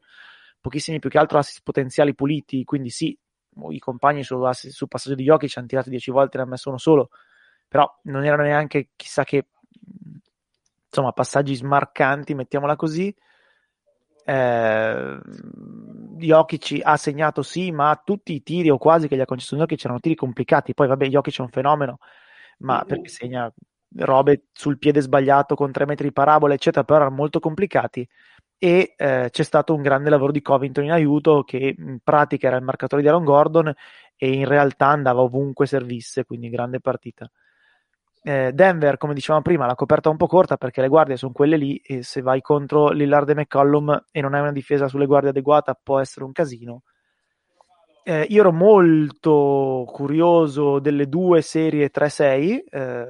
pochissimi più che altro assist potenziali puliti, quindi sì, i compagni sul, sul passaggio di Jokic hanno tirato 10 volte e ne hanno messo uno solo, però non erano neanche chissà che insomma passaggi smarcanti, mettiamola così. Eh, Jokic ha segnato sì, ma tutti i tiri o quasi che gli ha concesso Jokic erano tiri complicati. Poi, vabbè, Jokic è un fenomeno, ma perché segna robe sul piede sbagliato con tre metri di parabola, eccetera, però erano molto complicati. E eh, c'è stato un grande lavoro di Covington in aiuto, che in pratica era il marcatore di Aaron Gordon e in realtà andava ovunque servisse, quindi grande partita. Eh, Denver, come dicevamo prima, la coperta un po' corta perché le guardie sono quelle lì e se vai contro Lillard e McCollum e non hai una difesa sulle guardie adeguata può essere un casino eh, io ero molto curioso delle due serie 3-6, eh,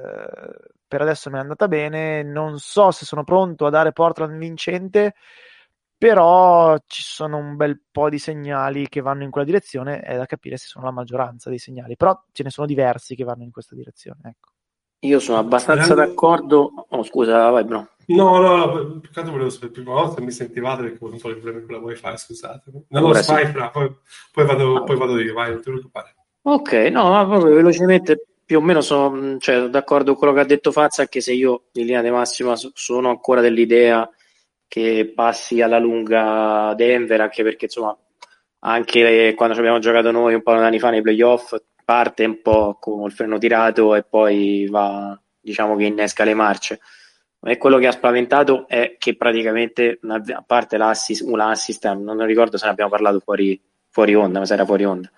per adesso mi è andata bene, non so se sono pronto a dare Portland vincente, però ci sono un bel po' di segnali che vanno in quella direzione, è da capire se sono la maggioranza dei segnali, però ce ne sono diversi che vanno in questa direzione. Ecco. Io sono abbastanza Grande... d'accordo. Oh, scusa, vai, bro. No, no, no, peccato volevo sapere prima volta mi sentivate perché ho avuto problemi con la wifi, scusate. Non lo sai, sì. fra, poi, poi, vado, ah. poi vado io, vai, non ti preoccupare. Ok, no, ma proprio velocemente, più o meno sono cioè, d'accordo con quello che ha detto Fazza, anche se io in linea di massima sono ancora dell'idea che passi alla lunga Denver, anche perché insomma, anche quando ci abbiamo giocato noi un po' di anni fa nei playoff, parte un po' con il freno tirato e poi va, diciamo che innesca le marce. E quello che ha spaventato è che praticamente, a parte l'assist, un assist, non ricordo se ne abbiamo parlato fuori, fuori onda, ma se era fuori onda,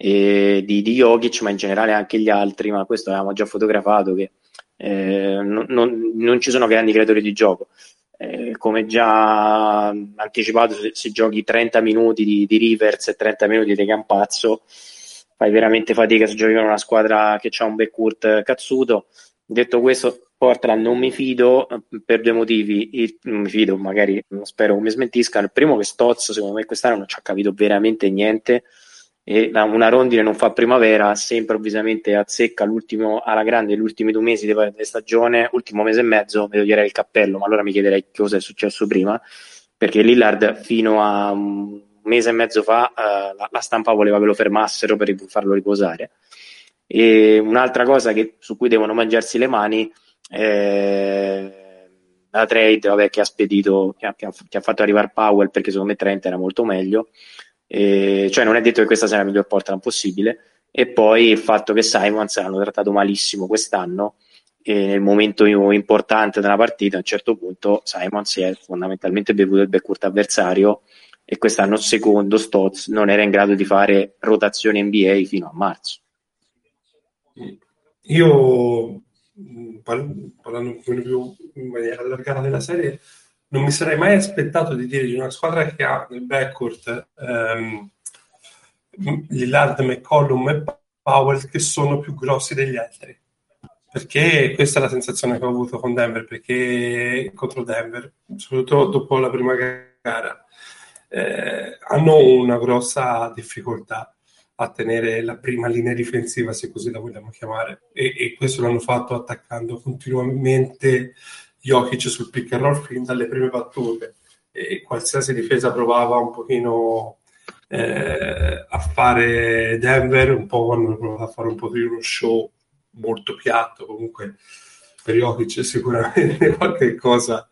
e di, di Jokic, ma in generale anche gli altri, ma questo avevamo già fotografato che eh, non, non, non, ci sono grandi creatori di gioco. Eh, come già anticipato, se, se, giochi 30 minuti di, di Rivers e 30 minuti di Campazzo, fai veramente fatica se giochi con una squadra che ha un backcourt cazzuto. Detto questo, Portland non mi fido eh, per due motivi. Il, non mi fido, magari spero che mi smentiscano. Il primo che Stozzo, secondo me, quest'anno non ci ha capito veramente niente. E una rondine non fa primavera, se improvvisamente azzecca l'ultimo alla grande gli ultimi due mesi di stagione, ultimo mese e mezzo, mi toglierei il cappello, ma allora mi chiederei cosa è successo prima, perché Lillard fino a un mese e mezzo fa uh, la, la, stampa voleva che lo fermassero per farlo riposare. E un'altra cosa che, su cui devono mangiarsi le mani è la trade vabbè, che ha spedito, che ha, che ha, fatto arrivare Powell perché secondo me Trent era molto meglio. E, cioè non è detto che questa sia la miglior Portland possibile. E poi il fatto che Simons l'hanno trattato malissimo quest'anno e nel momento importante della partita a un certo punto Simons si è fondamentalmente bevuto il backcourt avversario e quest'anno secondo Stotz non era in grado di fare rotazione NBA fino a marzo. Io parlando un po' più in maniera allargata della serie, non mi sarei mai aspettato di dire di una squadra che ha nel backcourt ehm, Lillard, McCollum e Powell che sono più grossi degli altri. Perché questa è la sensazione che ho avuto con Denver, perché contro Denver, soprattutto dopo la prima gara, eh, hanno una grossa difficoltà a tenere la prima linea difensiva, se così la vogliamo chiamare, e, e questo l'hanno fatto attaccando continuamente Jokic sul pick and roll fin dalle prime battute e qualsiasi difesa provava un pochino eh, a fare Denver, un po' hanno provato a fare un po' di uno show molto piatto, comunque per Jokic sicuramente qualche cosa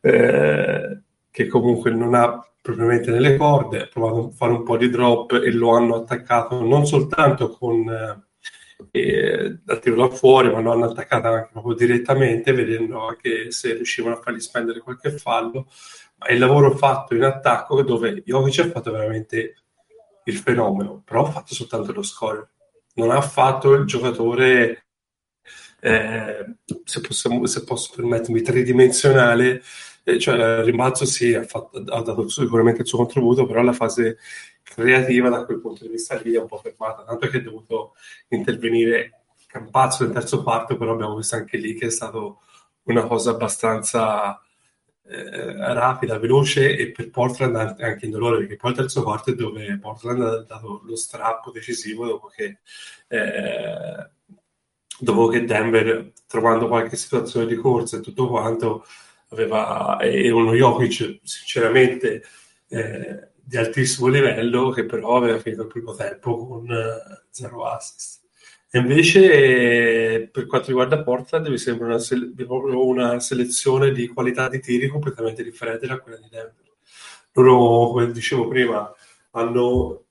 eh, che comunque non ha propriamente nelle corde, ha provato a fare un po' di drop e lo hanno attaccato non soltanto con eh, da tiro da fuori, ma lo hanno attaccato anche proprio direttamente, vedendo anche se riuscivano a fargli spendere qualche fallo. Ma il lavoro fatto in attacco, dove Jovic ha fatto veramente il fenomeno, però ha fatto soltanto lo score. Non ha fatto il giocatore, eh, se, possiamo, se posso permettermi, tridimensionale cioè rimbalzo sì, ha, fatto, ha, dato sicuramente il suo contributo, però la fase creativa da quel punto di vista lì è un po' fermata, tanto che è dovuto intervenire Campazzo nel terzo quarto, però abbiamo visto anche lì che è stato una cosa abbastanza eh, rapida, veloce e per Portland anche indolore, perché poi il terzo quarto è dove Portland ha dato lo strappo decisivo dopo che, eh, dopo che Denver, trovando qualche situazione di corsa e tutto quanto, aveva, e uno Jokic sinceramente eh, di altissimo livello che però aveva finito il primo tempo con uh, zero assist. E invece per quanto riguarda Portland mi sembra una, se- una selezione di qualità di tiri completamente differente da quella di Denver. Loro, come dicevo prima, hanno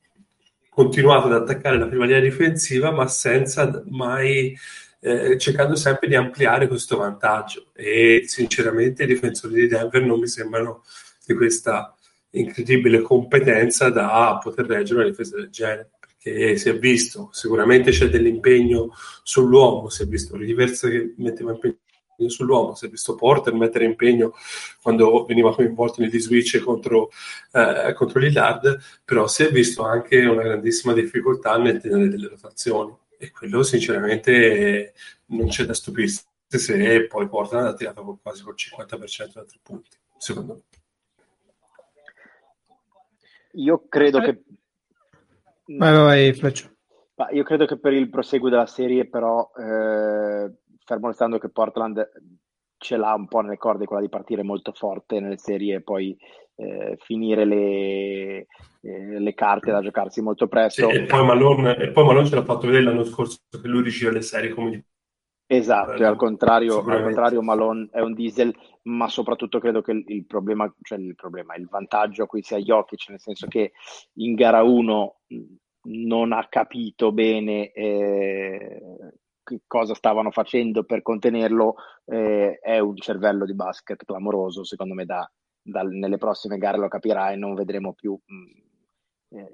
continuato ad attaccare la prima linea difensiva ma senza mai eh, cercando sempre di ampliare questo vantaggio. E sinceramente i difensori di Denver non mi sembrano di questa incredibile competenza da poter reggere una difesa del genere perché si è visto, sicuramente c'è dell'impegno sull'uomo, si è visto Rivers che metteva impegno sull'uomo, si è visto Porter mettere impegno quando veniva coinvolto negli switch contro, eh, contro Lillard, però si è visto anche una grandissima difficoltà nel tenere delle rotazioni e quello sinceramente non c'è da stupirsi se poi Portland ha tirato quasi col 50% da tre punti, secondo me. Io credo che... Vai, vai, Fleccio. Io credo che per il proseguo della serie però eh, fermo restando che Portland ce l'ha un po' nelle corde quella di partire molto forte nelle serie e poi eh, finire le, eh, le, carte da giocarsi molto presto. Sì, e, poi Malone, e poi Malone ce l'ha fatto vedere l'anno scorso che lui riusciva le serie come Esatto, e al contrario, al contrario Malone è un diesel, ma soprattutto credo che il, il, problema, cioè il problema, il vantaggio qui sia Jokic, nel senso che in gara 1 non ha capito bene eh, cosa stavano facendo per contenerlo, eh, è un cervello di basket clamoroso, secondo me da, da, nelle prossime gare lo capirà e non vedremo più mh, eh,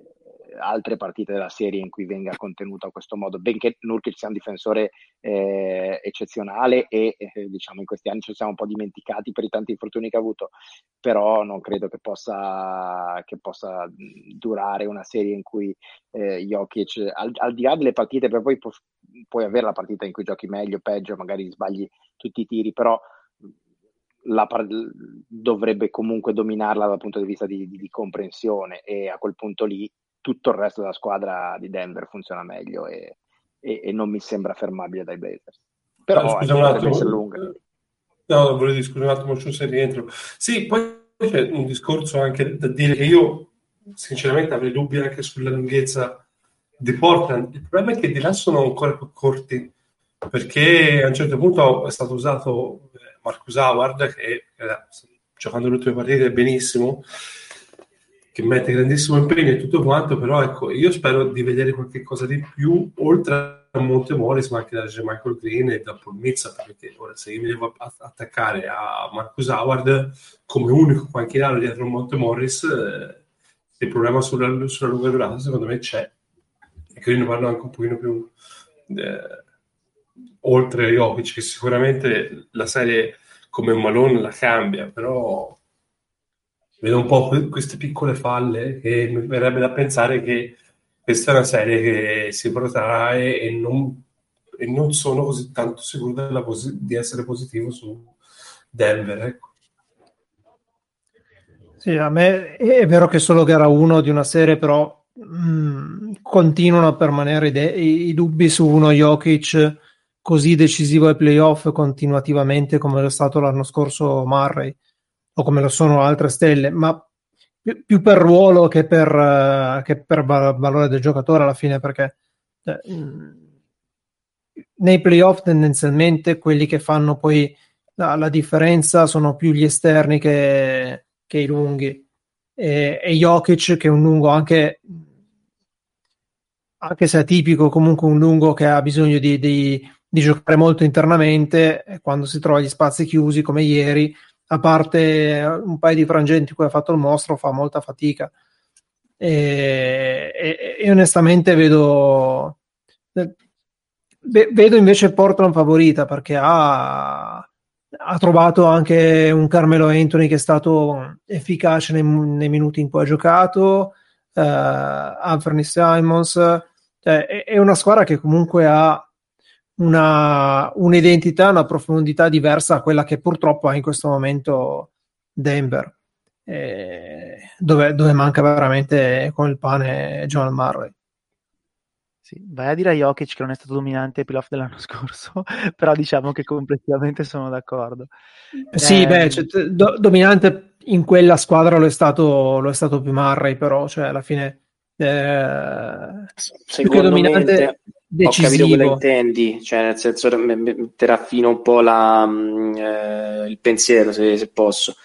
altre partite della serie in cui venga contenuto a questo modo, benché Nurkic sia un difensore eh, eccezionale e eh, diciamo in questi anni ci siamo un po' dimenticati per i tanti infortuni che ha avuto, però non credo che possa, che possa durare una serie in cui eh, Jokic, al, al, di là delle partite, per poi pu- puoi avere la partita in cui giochi meglio, peggio, magari sbagli tutti i tiri, però la, dovrebbe comunque dominarla dal punto di vista di, di, di, comprensione e a quel punto lì tutto il resto della squadra di Denver funziona meglio e, e, e non mi sembra fermabile dai Blazers. Però ah, scusa un attimo. lunga. No, volevo dire scusa un attimo, non sei rientro. Sì, poi c'è un discorso anche da dire che io sinceramente avrei dubbi anche sulla lunghezza di Portland. Il problema è che di là sono ancora più corti perché a un certo punto è stato usato eh, Marcus Howard che eh, giocando le ultime partite benissimo che mette grandissimo impegno e tutto quanto, però ecco, io spero di vedere qualche cosa di più oltre a Monte Morris, ma anche da J. Michael Green e da Paul Millsap, perché ora se io mi devo attaccare a Marcus Howard come unico panchinario dietro Monte Morris, eh, il problema sulla, sulla, lunga durata secondo me c'è. E Green parlo anche un pochino più eh, oltre Jokic, che sicuramente la serie come Malone la cambia, però vedo un po' queste piccole falle che mi verrebbe da pensare che questa è una serie che si protrae e non, e non sono così tanto sicuro posi- di essere positivo su Denver. Ecco. Sì, a me è vero che solo gara 1 di una serie, però mh, mm, continuano a permanere de- i-, i dubbi su uno Jokic così decisivo ai playoff continuativamente come è stato l'anno scorso Murray o come lo sono altre stelle, ma più, più per ruolo che per, uh, che per valore del giocatore alla fine, perché eh, nei playoff tendenzialmente quelli che fanno poi la, la differenza sono più gli esterni che, che i lunghi. E, e Jokic, che è un lungo anche anche se è tipico, comunque un lungo che ha bisogno di, di, di giocare molto internamente, quando si trova gli spazi chiusi come ieri, a parte un paio di frangenti cui ha fatto il mostro, fa molta fatica. E, e, e onestamente vedo, vedo invece Portland favorita perché ha, ha, trovato anche un Carmelo Anthony che è stato efficace nei, nei minuti in cui ha giocato, uh, Anthony Simons, cioè, è, è una squadra che comunque ha una, un'identità, una profondità diversa a quella che purtroppo ha in questo momento Denver, eh, dove, dove, manca veramente con il pane John Murray. Sì, vai a dire a Jokic che non è stato dominante ai playoff dell'anno scorso, però diciamo che complessivamente sono d'accordo. Sì, eh, beh, cioè, do, dominante in quella squadra lo è stato, lo è stato più Murray, però cioè, alla fine eh, Secondo dominante, me, decisivo. ho capito quello che intendi, cioè nel senso te raffino un po' la, mm, eh, il pensiero se, se posso.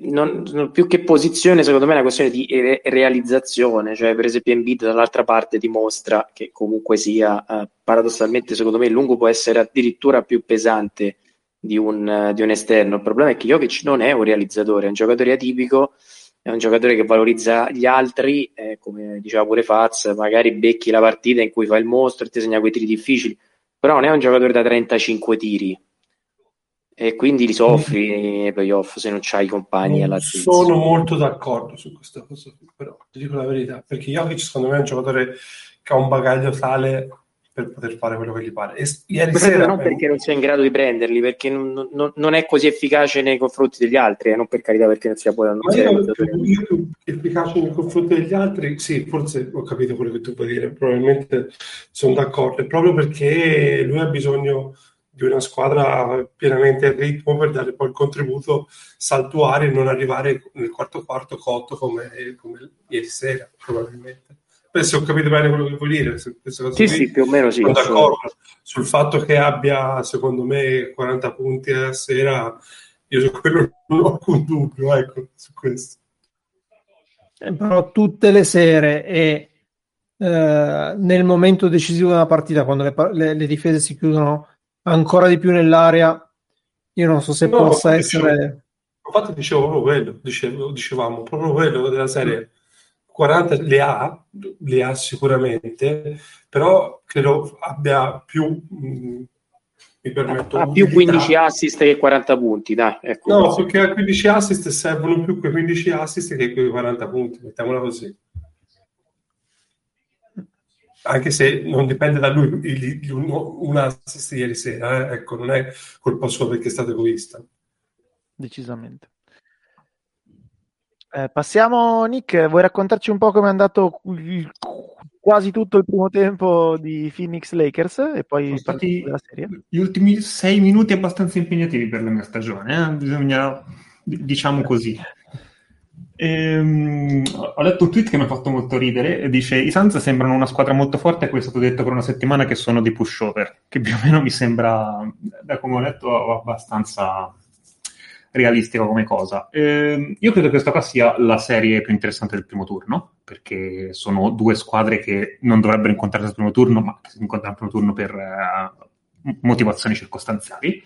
Non, non, più che posizione, secondo me è una questione di re- realizzazione, cioè per esempio Embiid dall'altra parte dimostra che comunque sia, eh, paradossalmente secondo me il lungo può essere addirittura più pesante di un, di un esterno, il problema è che Jokic non è un realizzatore, è un giocatore atipico è un giocatore che valorizza gli altri, eh, come diceva pure Faz, magari becchi la partita in cui fa il mostro e ti segna quei tiri difficili, però non è un giocatore da 35 tiri. E quindi li soffri nei playoff se non c'hai i compagni alla Sono molto d'accordo su questa cosa, però ti dico la verità, perché Jokic secondo me è un giocatore che ha un bagaglio tale per poter fare quello che gli pare. E ieri sera, non perché non sia in grado di prenderli, perché non, non, non è così efficace nei confronti degli altri, eh, non per carità perché non sia poi non sia io, io più efficace nei confronti degli altri, sì, forse ho capito quello che tu puoi dire, probabilmente sono d'accordo, è proprio perché lui ha bisogno di una squadra pienamente a ritmo per dare poi il contributo saltuario e non arrivare nel quarto quarto cotto come, come ieri sera, probabilmente. Se ho capito bene quello che vuoi dire. Sì, qui, sì, più o meno sì. Sono d'accordo sul fatto che abbia, secondo me, 40 punti a sera. Io su quello non ho alcun dubbio, ecco, su questo. Eh, però tutte le sere e eh, nel momento decisivo della partita, quando le, le, le, difese si chiudono ancora di più nell'area, io non so se no, possa essere... Dicevo, infatti dicevo proprio quello, dicevo, dicevamo proprio quello della serie 40 le ha, le ha sicuramente, però credo abbia più, mh, mi permetto... Ha più 15 assist che 40 punti, dai. Ecco no, perché a 15 assist servono più quei 15 assist che quei 40 punti, mettiamola così. Anche se non dipende da lui un assist ieri sera, eh? ecco, non è colpa sua perché è stato egoista. Decisamente. Eh, passiamo, Nick, vuoi raccontarci un po' come è andato il, quasi tutto il primo tempo di Phoenix Lakers e poi stati la serie? Gli ultimi sei minuti abbastanza impegnativi per la mia stagione, eh? bisogna, diciamo così. Ehm, ho letto un tweet che mi ha fatto molto ridere, dice i Suns sembrano una squadra molto forte e questo è stato detto per una settimana che sono di pushover, che più o meno mi sembra, da come ho letto, abbastanza realistico come cosa. Eh, io credo che questa qua sia la serie più interessante del primo turno, perché sono due squadre che non dovrebbero incontrarsi al primo turno, ma che si incontrano al primo turno per uh, motivazioni circostanziali.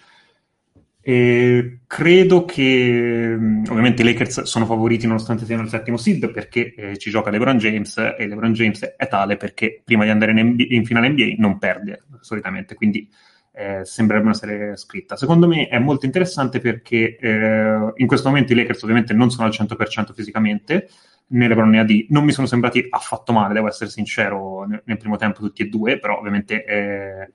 E credo che ovviamente i Lakers sono favoriti nonostante siano il settimo seed perché eh, ci gioca LeBron James e LeBron James è tale perché prima di andare in, NBA, in finale NBA non perde solitamente, quindi eh, sembrerebbe una serie scritta. Secondo me è molto interessante perché eh, in questo momento i Lakers ovviamente non sono al 100% fisicamente, né LeBron AD non mi sono sembrati affatto male, devo essere sincero, nel, nel primo tempo tutti e due, però ovviamente eh,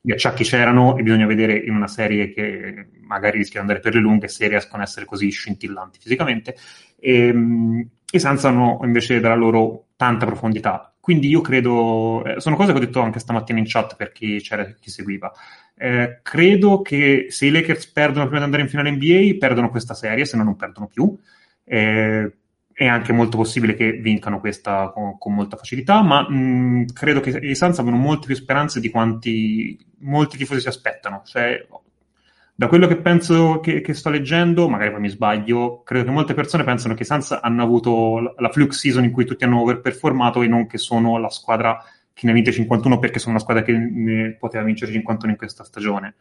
gli acciacchi c'erano e bisogna vedere in una serie che magari rischia di andare per le lunghe se riescono ad essere così scintillanti fisicamente. E, ehm, i Suns hanno invece dalla loro tanta profondità. Quindi io credo, eh, sono cose che ho detto anche stamattina in chat per chi c'era chi seguiva. Eh, credo che se i Lakers perdono prima di andare in finale NBA, perdono questa serie, se no non perdono più. Eh, è anche molto possibile che vincano questa con, con molta facilità, ma mh, credo che i Suns abbiano molte più speranze di quanti molti tifosi si aspettano. Cioè, da quello che penso che, che, sto leggendo, magari poi mi sbaglio, credo che molte persone pensano che i Suns hanno avuto la, la fluke season in cui tutti hanno overperformato e non che sono la squadra che ne ha vinte 51 perché sono una squadra che ne poteva vincere 51 in questa stagione,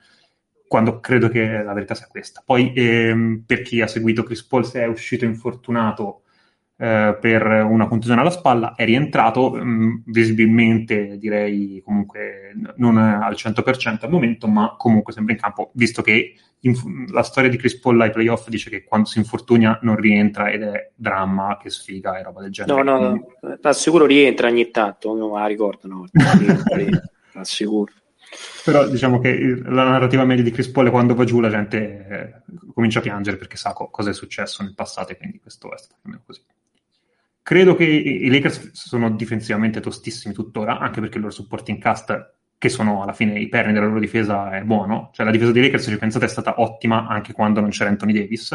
quando credo che la verità sia questa. Poi ehm, per chi ha seguito Chris Paul se è uscito infortunato eh, per una contusione alla spalla, è rientrato mh, mm, visibilmente, direi comunque non al 100% al momento, ma comunque sembra in campo, visto che la storia di Chris Paul ai playoff dice che quando si infortuna non rientra ed è dramma, che sfiga e roba del genere. No, no, no, assicuro rientra ogni tanto, non me la ricordo, no, assicuro. Però diciamo che la narrativa media di Chris Paul è quando va giù la gente eh, comincia a piangere perché sa co- cosa è successo nel passato e quindi questo è stato più o meno così. Credo che i Lakers sono difensivamente tostissimi tuttora, anche perché il loro supporting cast, che sono alla fine i perni della loro difesa, è buono. Cioè la difesa dei Lakers, se ci pensate, è stata ottima anche quando non c'era Anthony Davis.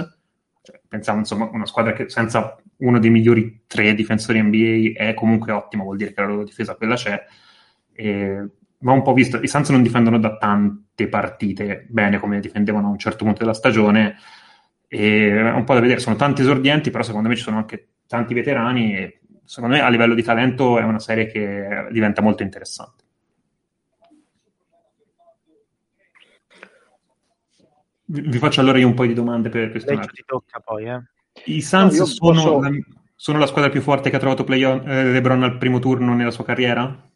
Cioè, pensiamo, insomma, una squadra che senza uno dei migliori tre difensori NBA è comunque ottima, vuol dire che la loro difesa quella c'è. E va un po' visto, i Suns non difendono da tante partite bene come difendevano a un certo punto della stagione, e è un po' da vedere, sono tanti esordienti, però secondo me ci sono anche tanti veterani e secondo me a livello di talento è una serie che diventa molto interessante. Vi faccio allora io un po' di domande per questo. ti tocca poi, eh. I Suns no, sono, posso... la, sono, la, squadra più forte che ha trovato play eh, LeBron al primo turno nella sua carriera?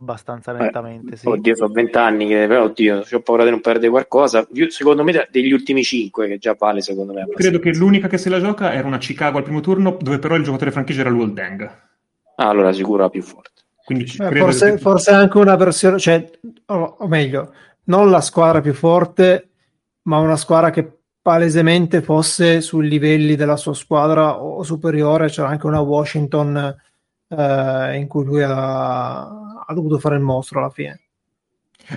abbastanza lentamente. Sì. Oddio, sono vent'anni che però, oddio, ho paura di non perdere qualcosa. Io, secondo me, degli ultimi cinque, che già vale, secondo me. Credo che l'unica che se la gioca era una Chicago al primo turno, dove però il giocatore franchigia era Luol Deng. Ah, allora sicuro la più forte. Quindi eh, forse, che... forse anche una versione, cioè, o, o meglio, non la squadra più forte, ma una squadra che palesemente fosse sui livelli della sua squadra o superiore. C'era anche una Washington eh, in cui lui ha, ha dovuto fare il mostro alla fine.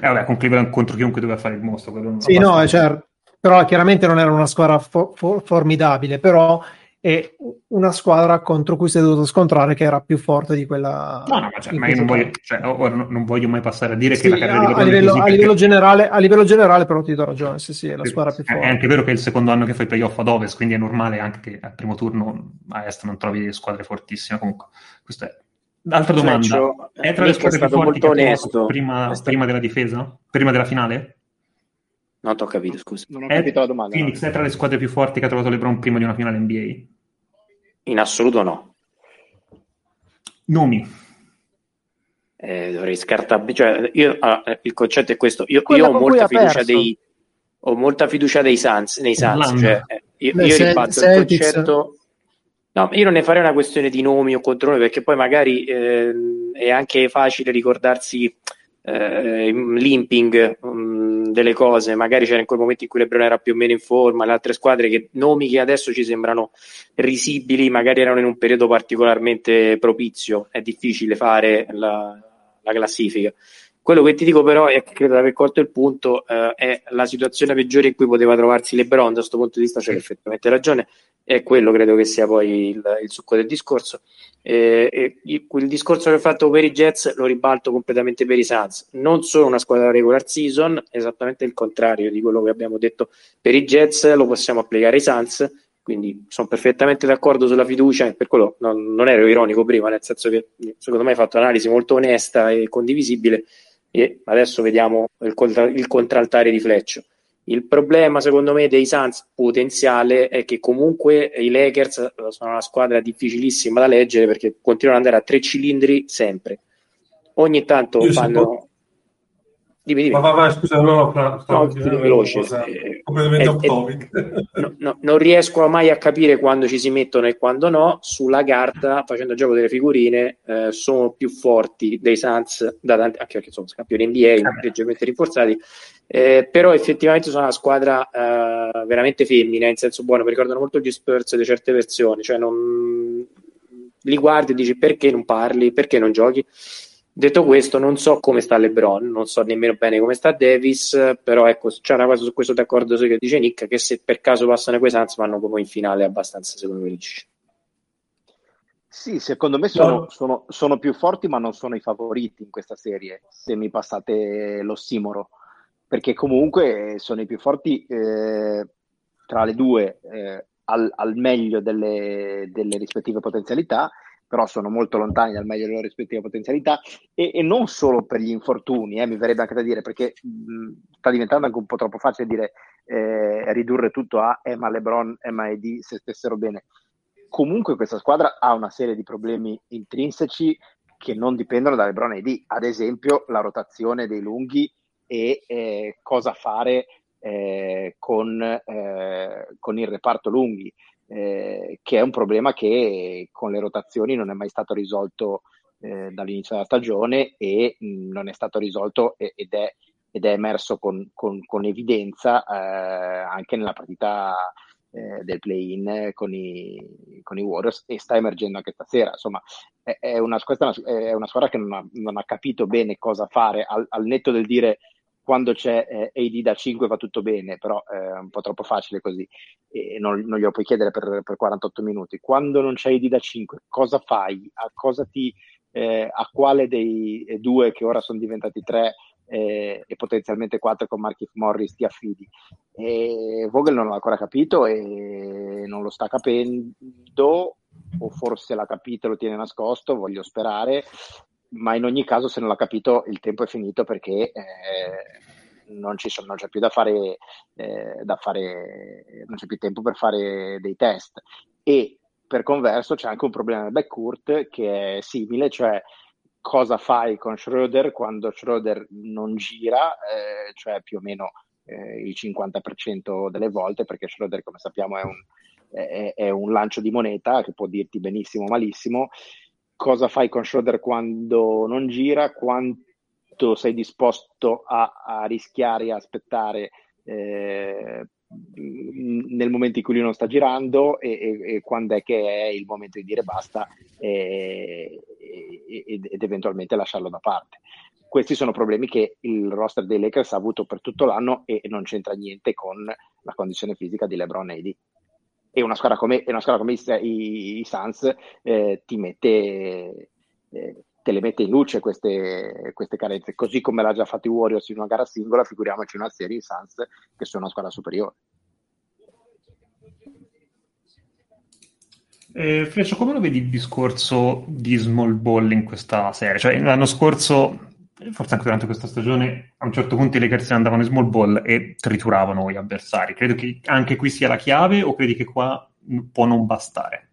Eh vabbè, con Cleveland contro chiunque doveva fare il mostro. Sì, no, certo. Però chiaramente non era una squadra fo- fo- formidabile, però è una squadra contro cui si è dovuto scontrare che era più forte di quella. No, no, ma, cioè, ma io non voglio, cioè, non voglio, mai passare a dire sì, che la carriera di a, livello, a, livello generale, a livello generale, però ti do ragione. Sì, sì, è la squadra più forte. È anche vero che è il secondo anno che fai playoff ad ovest, quindi è normale anche che al primo turno a est non trovi squadre fortissime. Comunque, questo è. Altra domanda: cioè, è tra le squadre più forti che onesto. Prima, prima della difesa? Prima della finale? Non ti ho capito, scusa. Non ho è, capito la domanda. Phoenix no. è tra le squadre più forti che ha trovato LeBron prima di una finale NBA? In assoluto no. Nomi. Eh, dovrei scartare. Cioè, io, allora, il concetto è questo. Io, io ho molta fiducia dei. Ho molta fiducia dei Suns, nei Suns. Cioè, eh, io, io ribatto il concetto. No, io non ne farei una questione di nomi o controlli perché poi magari eh, è anche facile ricordarsi eh, limping um, delle cose, magari c'era in quel momento in cui Lebron era più o meno in forma, le altre squadre che nomi che adesso ci sembrano risibili, magari erano in un periodo particolarmente propizio, è difficile fare la, la classifica. Quello che ti dico però, e credo di aver colto il punto, eh, è la situazione peggiore in cui poteva trovarsi LeBron, da questo punto di vista c'è effettivamente ragione, e quello credo che sia poi il, il succo del discorso. Eh, il, il, discorso che ho fatto per i Jets lo ribalto completamente per i Suns. Non sono una squadra regular season, esattamente il contrario di quello che abbiamo detto per i Jets, lo possiamo applicare ai Suns, quindi sono perfettamente d'accordo sulla fiducia e per quello non, non ero ironico prima, nel senso che secondo me hai fatto un'analisi molto onesta e condivisibile e adesso vediamo il, contra- il contraltare di Fleccio. Il problema, secondo me, dei Suns potenziale è che comunque i Lakers sono una squadra difficilissima da leggere perché continuano ad andare a tre cilindri sempre. Ogni tanto Io fanno. Dimmi, dimmi. Ma vai, vai, scusa, no, no, stavo no, veloce. Eh, completamente off topic. No, no, non riesco mai a capire quando ci si mettono e quando no. Sulla carta, facendo il gioco delle figurine, eh, sono più forti dei Suns, da tanti, anche perché sono campioni NBA, ah, leggermente rinforzati. Eh, però effettivamente sono una squadra eh, veramente femmina, in senso buono, mi ricordano molto gli Spurs di certe versioni, cioè non... li guardi e dici perché non parli, perché non giochi Detto questo, non so come sta LeBron, non so nemmeno bene come sta Davis, però ecco, c'è una cosa su questo d'accordo che dice Nick, che se per caso passano quei Suns vanno proprio in finale abbastanza secondo me lisci. Sì, secondo me sono, sono, sono, più forti, ma non sono i favoriti in questa serie, se mi passate l'ossimoro, perché comunque sono i più forti eh, tra le due eh, al, al, meglio delle, delle rispettive potenzialità però sono molto lontani dal meglio delle loro rispettive potenzialità e, e non solo per gli infortuni, eh, mi verrebbe anche da dire, perché mh, sta diventando anche un po' troppo facile dire eh, ridurre tutto a Emma LeBron, Emma ED se stessero bene. Comunque questa squadra ha una serie di problemi intrinseci che non dipendono da LeBron e ad esempio la rotazione dei lunghi e eh, cosa fare eh, con, eh, con il reparto lunghi eh, che è un problema che con le rotazioni non è mai stato risolto eh, dall'inizio della stagione e mh, non è stato risolto ed è, ed è emerso con, con, con evidenza eh, anche nella partita eh, del play-in con i, con i, Warriors e sta emergendo anche stasera. Insomma, è, è, una, è una, squadra che non ha, non ha capito bene cosa fare al, al netto del dire quando c'è eh, AD da 5 va tutto bene, però è un po' troppo facile così e non, non glielo puoi chiedere per, per, 48 minuti. Quando non c'è AD da 5, cosa fai? A, cosa ti, eh, a quale dei due che ora sono diventati tre eh, e potenzialmente quattro con Markif Morris ti affidi? E Vogel non l'ha ancora capito e non lo sta capendo o forse l'ha capito e lo tiene nascosto, voglio sperare, ma in ogni caso se non l'ha capito il tempo è finito perché eh, non, sono, non, c'è più da fare, eh, da fare, non c'è più tempo per fare dei test. E per converso c'è anche un problema nel backcourt che è simile, cioè cosa fai con Schroeder quando Schroeder non gira, eh, cioè più o meno eh, il 50% delle volte, perché Schroeder come sappiamo è un, è, è un lancio di moneta che può dirti benissimo o malissimo, cosa fai con Schroeder quando non gira, quanto sei disposto a, a rischiare e aspettare eh, nel momento in cui lui non sta girando e, e, e, quando è che è il momento di dire basta e, ed eventualmente lasciarlo da parte. questi sono problemi che il roster dei Lakers ha avuto per tutto l'anno e non c'entra niente con la condizione fisica di LeBron e di e una squadra come, una squadra come i, i, Suns eh, ti mette, eh, te le mette in luce queste, queste, carenze, così come l'ha già fatto i Warriors in una gara singola, figuriamoci una serie i Suns che sono una squadra superiore. Eh, Freccio, come lo vedi il discorso di small ball in questa serie? Cioè, l'anno scorso forse anche durante questa stagione, a un certo punto i Lakers andavano in small ball e trituravano gli avversari. Credo che anche qui sia la chiave o credi che qua può non bastare?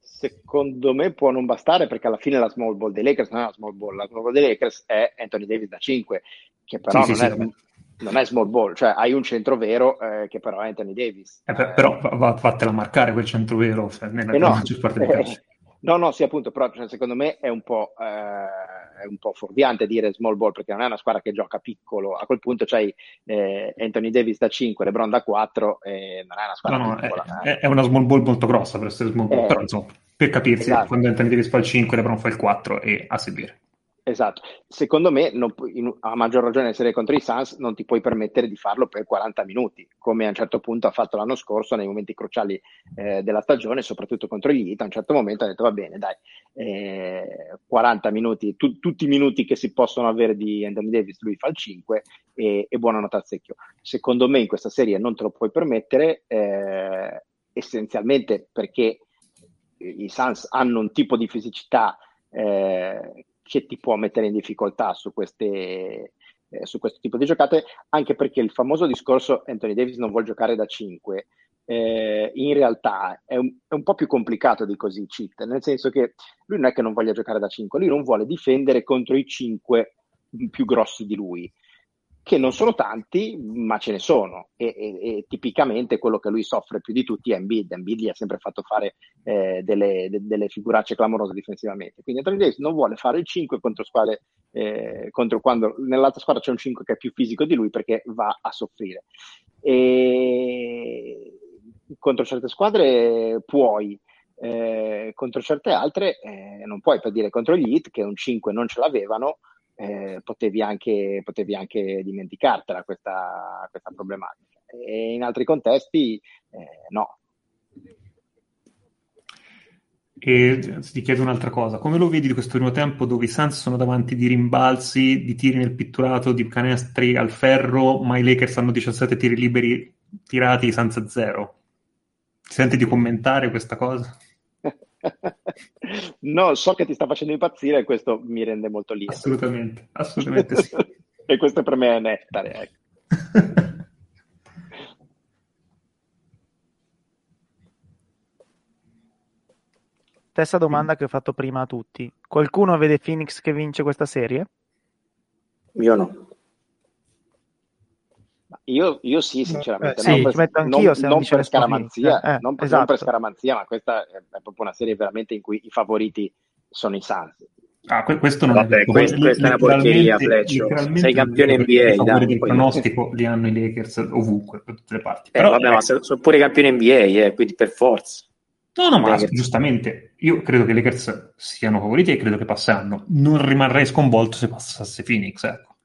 Secondo me può non bastare perché alla fine la small ball dei Lakers non è la small ball, la small ball dei Lakers è Anthony Davis da 5, che però sì, non, sì, è, sì. non, è, small ball, cioè hai un centro vero eh, che però è Anthony Davis. Eh, eh, però va, fatela marcare quel centro vero cioè, nella eh no, maggior parte dei casi. No, no, sì, appunto, però cioè, secondo me è un, po', eh, è un po' fuorviante dire small ball perché non è una squadra che gioca piccolo. A quel punto c'hai eh, Anthony Davis da 5, LeBron da 4 e non è una squadra no, piccola. No, è, è, una small ball molto grossa per essere small ball, eh, però insomma, per capirsi, esatto. quando Anthony Davis fa il 5, LeBron fa il 4 e a seguire. Esatto, secondo me non, in, a maggior ragione essere contro i Suns non ti puoi permettere di farlo per 40 minuti, come a un certo punto ha fatto l'anno scorso nei momenti cruciali eh, della stagione, soprattutto contro gli Heat, a un certo momento ha detto va bene dai, eh, 40 minuti, tu, tutti i minuti che si possono avere di Anthony Davis, lui fa il 5 e, e buonanotte al secchio. Secondo me in questa serie non te lo puoi permettere, eh, essenzialmente perché i Suns hanno un tipo di fisicità eh, che ti può mettere in difficoltà su, queste, eh, su questo tipo di giocate, anche perché il famoso discorso Anthony Davis non vuole giocare da 5. Eh, in realtà è un, è un, po' più complicato di così cheat, nel senso che lui non è che non voglia giocare da 5, lui non vuole difendere contro i 5 più grossi di lui che non sono tanti, ma ce ne sono. E, e, e, tipicamente quello che lui soffre più di tutti è Embiid. Embiid gli ha sempre fatto fare eh, delle, de, delle, figuracce clamorose difensivamente. Quindi Anthony Davis non vuole fare il 5 contro squadre, eh, contro quando nell'altra squadra c'è un 5 che è più fisico di lui perché va a soffrire. E contro certe squadre puoi, eh, contro certe altre eh, non puoi, per dire contro gli Heat che un 5 non ce l'avevano eh, potevi, anche, potevi, anche, dimenticartela questa, questa, problematica. E in altri contesti eh, no. E ti chiedo un'altra cosa, come lo vedi di questo primo tempo dove i Suns sono davanti di rimbalzi, di tiri nel pitturato, di canestri al ferro, ma i Lakers hanno 17 tiri liberi tirati, Suns 0? Ti senti di commentare questa cosa? no, so che ti sta facendo impazzire e questo mi rende molto lieto. Assolutamente, assolutamente sì. e questo per me è nettare. Ecco. Stessa domanda che ho fatto prima a tutti. Qualcuno vede Phoenix che vince questa serie? Io no. Io, io sì, sinceramente. Eh, sì, non, per, non, non per scaramanzia, eh, non, per, esatto. non, per, scaramanzia, ma questa è, è, proprio una serie veramente in cui i favoriti sono i Suns. Ah, questo non Vabbè, è questo, questa è una porcheria, Fleccio. Sei campione NBA. I dai, del pronostico li hanno i Lakers ovunque, da tutte le parti. Eh, Però, vabbè, ma sono pure campioni NBA, eh, quindi per forza. No, no, ma Lakers. giustamente, io credo che i Lakers siano favoriti e credo che passeranno. Non rimarrei sconvolto se passasse Phoenix, ecco.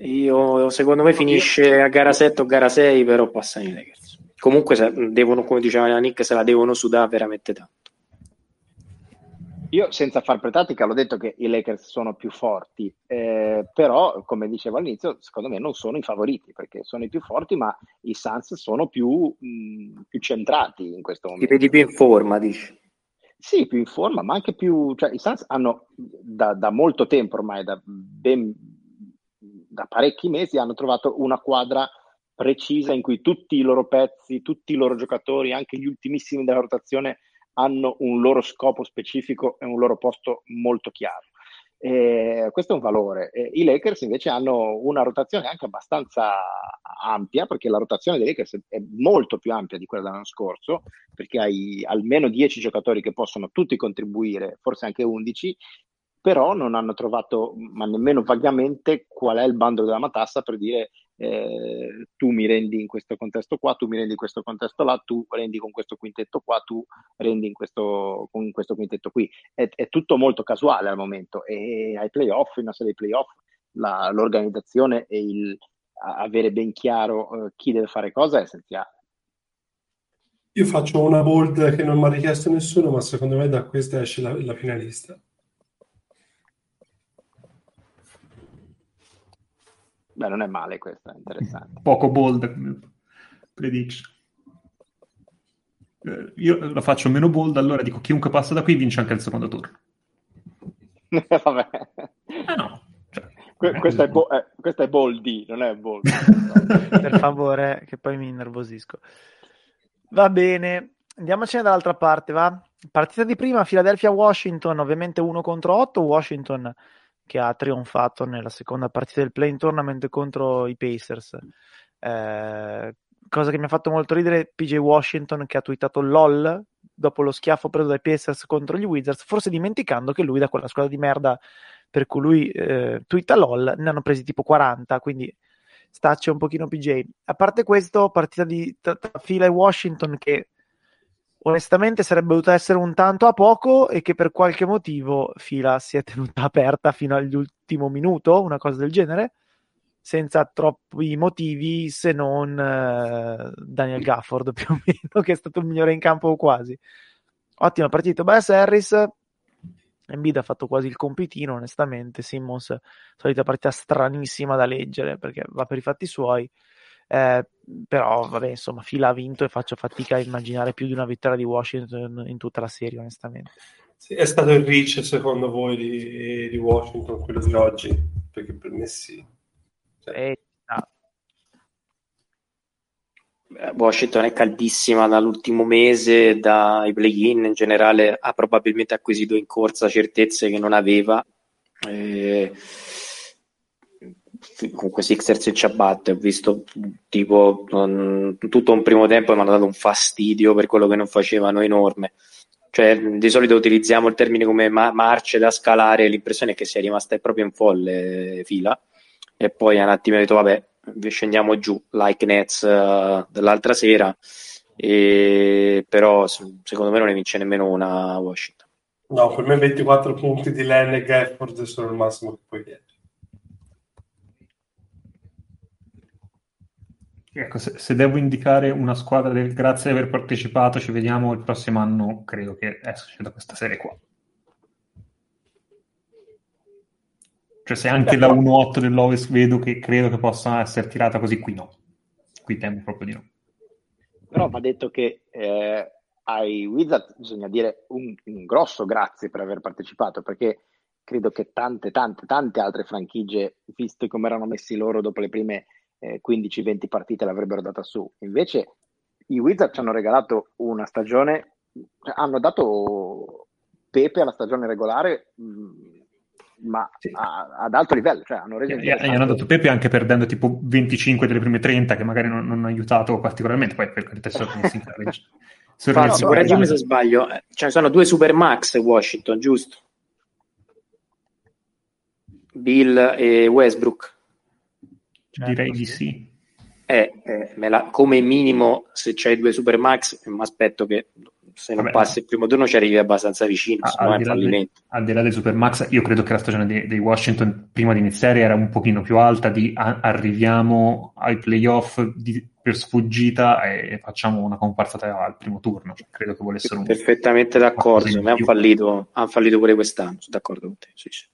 Io, secondo me finisce a gara 7 o gara 6, però passano i Lakers. Comunque se, devono, come diceva Nick, se la devono sudare veramente tanto. Io senza far pretattica l'ho detto che i Lakers sono più forti, eh, però come dicevo all'inizio, secondo me non sono i favoriti perché sono i più forti, ma i Suns sono più, mh, più centrati in questo momento. Ti vedi più in forma, dici? Sì, più in forma, ma anche più... Cioè, i Suns hanno da, da molto tempo ormai, da ben da parecchi mesi hanno trovato una quadra precisa in cui tutti i loro pezzi, tutti i loro giocatori, anche gli ultimissimi della rotazione, hanno un loro scopo specifico e un loro posto molto chiaro. E questo è un valore. E I Lakers invece hanno una rotazione anche abbastanza ampia, perché la rotazione dei Lakers è molto più ampia di quella dell'anno scorso, perché hai almeno 10 giocatori che possono tutti contribuire, forse anche 11, però non hanno trovato, ma nemmeno vagamente, qual è il bando della matassa per dire eh, tu mi rendi in questo contesto qua, tu mi rendi in questo contesto là, tu rendi con questo quintetto qua, tu rendi in questo, con questo quintetto qui. È, è tutto molto casuale al momento e ai playoff, in una serie di playoff, la, l'organizzazione e il avere ben chiaro eh, chi deve fare cosa è essenziale. Io faccio una bold che non mi ha richiesto nessuno, ma secondo me da questa esce la, la finalista. Beh, non è male questa, è interessante. Poco bold prediction. Eh, io la faccio meno bold, allora dico chiunque passa da qui vince anche il secondo turno. Vabbè. Ah, no. Cioè, que- questa, è bo- eh, questa, è boldy, non è bold. per favore, che poi mi innervosisco. Va bene, andiamocene dall'altra parte, va? Partita di prima, Philadelphia-Washington, ovviamente 1 contro 8, Washington che ha trionfato nella seconda partita del play-in tournament contro i Pacers. Eh, cosa che mi ha fatto molto ridere, PJ Washington che ha twittato LOL dopo lo schiaffo preso dai Pacers contro gli Wizards, forse dimenticando che lui da quella squadra di merda per cui lui eh, twitta LOL ne hanno presi tipo 40, quindi staccia un pochino PJ. A parte questo, partita di fila e Washington che onestamente sarebbe dovuta essere un tanto a poco e che per qualche motivo fila si è tenuta aperta fino all'ultimo minuto, una cosa del genere, senza troppi motivi se non uh, Daniel Gafford più o meno, che è stato il migliore in campo quasi. Ottima partita, Bias Harris, Embiid ha fatto quasi il compitino, onestamente, Simmons, solita partita stranissima da leggere perché va per i fatti suoi. Eh, però vabbè insomma Fila ha vinto e faccio fatica a immaginare più di una vittoria di Washington in tutta la serie onestamente sì, è stato il reach secondo voi di, di, Washington quello di oggi perché per me sì cioè. eh, Washington è caldissima dall'ultimo mese, dai play-in in generale ha probabilmente acquisito in corsa certezze che non aveva. Eh, comunque Sixers e Ciabatte ho visto tipo non, tutto un primo tempo mi hanno dato un fastidio per quello che non facevano enorme. Cioè di solito utilizziamo il termine come ma- marce da scalare l'impressione è che sia rimasta proprio in folle fila. E poi un attimo ho detto vabbè scendiamo giù like Nets uh, dell'altra sera. E, però secondo me non ne vince nemmeno una Washington. No per me 24 punti di Len e Gafford sono il massimo che puoi chiedere Ecco, se, se, devo indicare una squadra del grazie di aver partecipato, ci vediamo il prossimo anno, credo che esce da questa serie qua. Cioè se anche la 1-8 dell'Ovest vedo che credo che possa essere tirata così, qui no. Qui temo proprio di no. Però va detto che eh, ai Wizards bisogna dire un, un grosso grazie per aver partecipato, perché credo che tante, tante, tante altre franchigie, viste come erano messi loro dopo le prime eh, 15-20 partite l'avrebbero data su. Invece i Wizards ci hanno regalato una stagione, cioè, hanno dato Pepe alla stagione regolare, mh, mm, ma sì. a, ad alto livello. Cioè hanno reso e, hanno dato Pepe anche perdendo tipo 25 delle prime 30, che magari non, non hanno aiutato particolarmente. Poi per carità, Fazio, correggimi se sbaglio, ne sono due Super Max Washington, giusto? Bill e Westbrook. Certo, Direi di sì. Eh, eh, la, come minimo, se c'hai due Super Max, mi aspetto che se non Vabbè, passi il primo turno ci arrivi abbastanza vicino, a, al, di fallimento. al di là dei Super Max, io credo che la stagione dei, dei Washington prima di iniziare era un pochino più alta di a, arriviamo ai playoff di, per sfuggita e, facciamo una comparsata al primo turno. Cioè, credo che volessero Perfettamente un, d'accordo, hanno fallito, han fallito pure quest'anno, sono d'accordo con te. Sì, sì.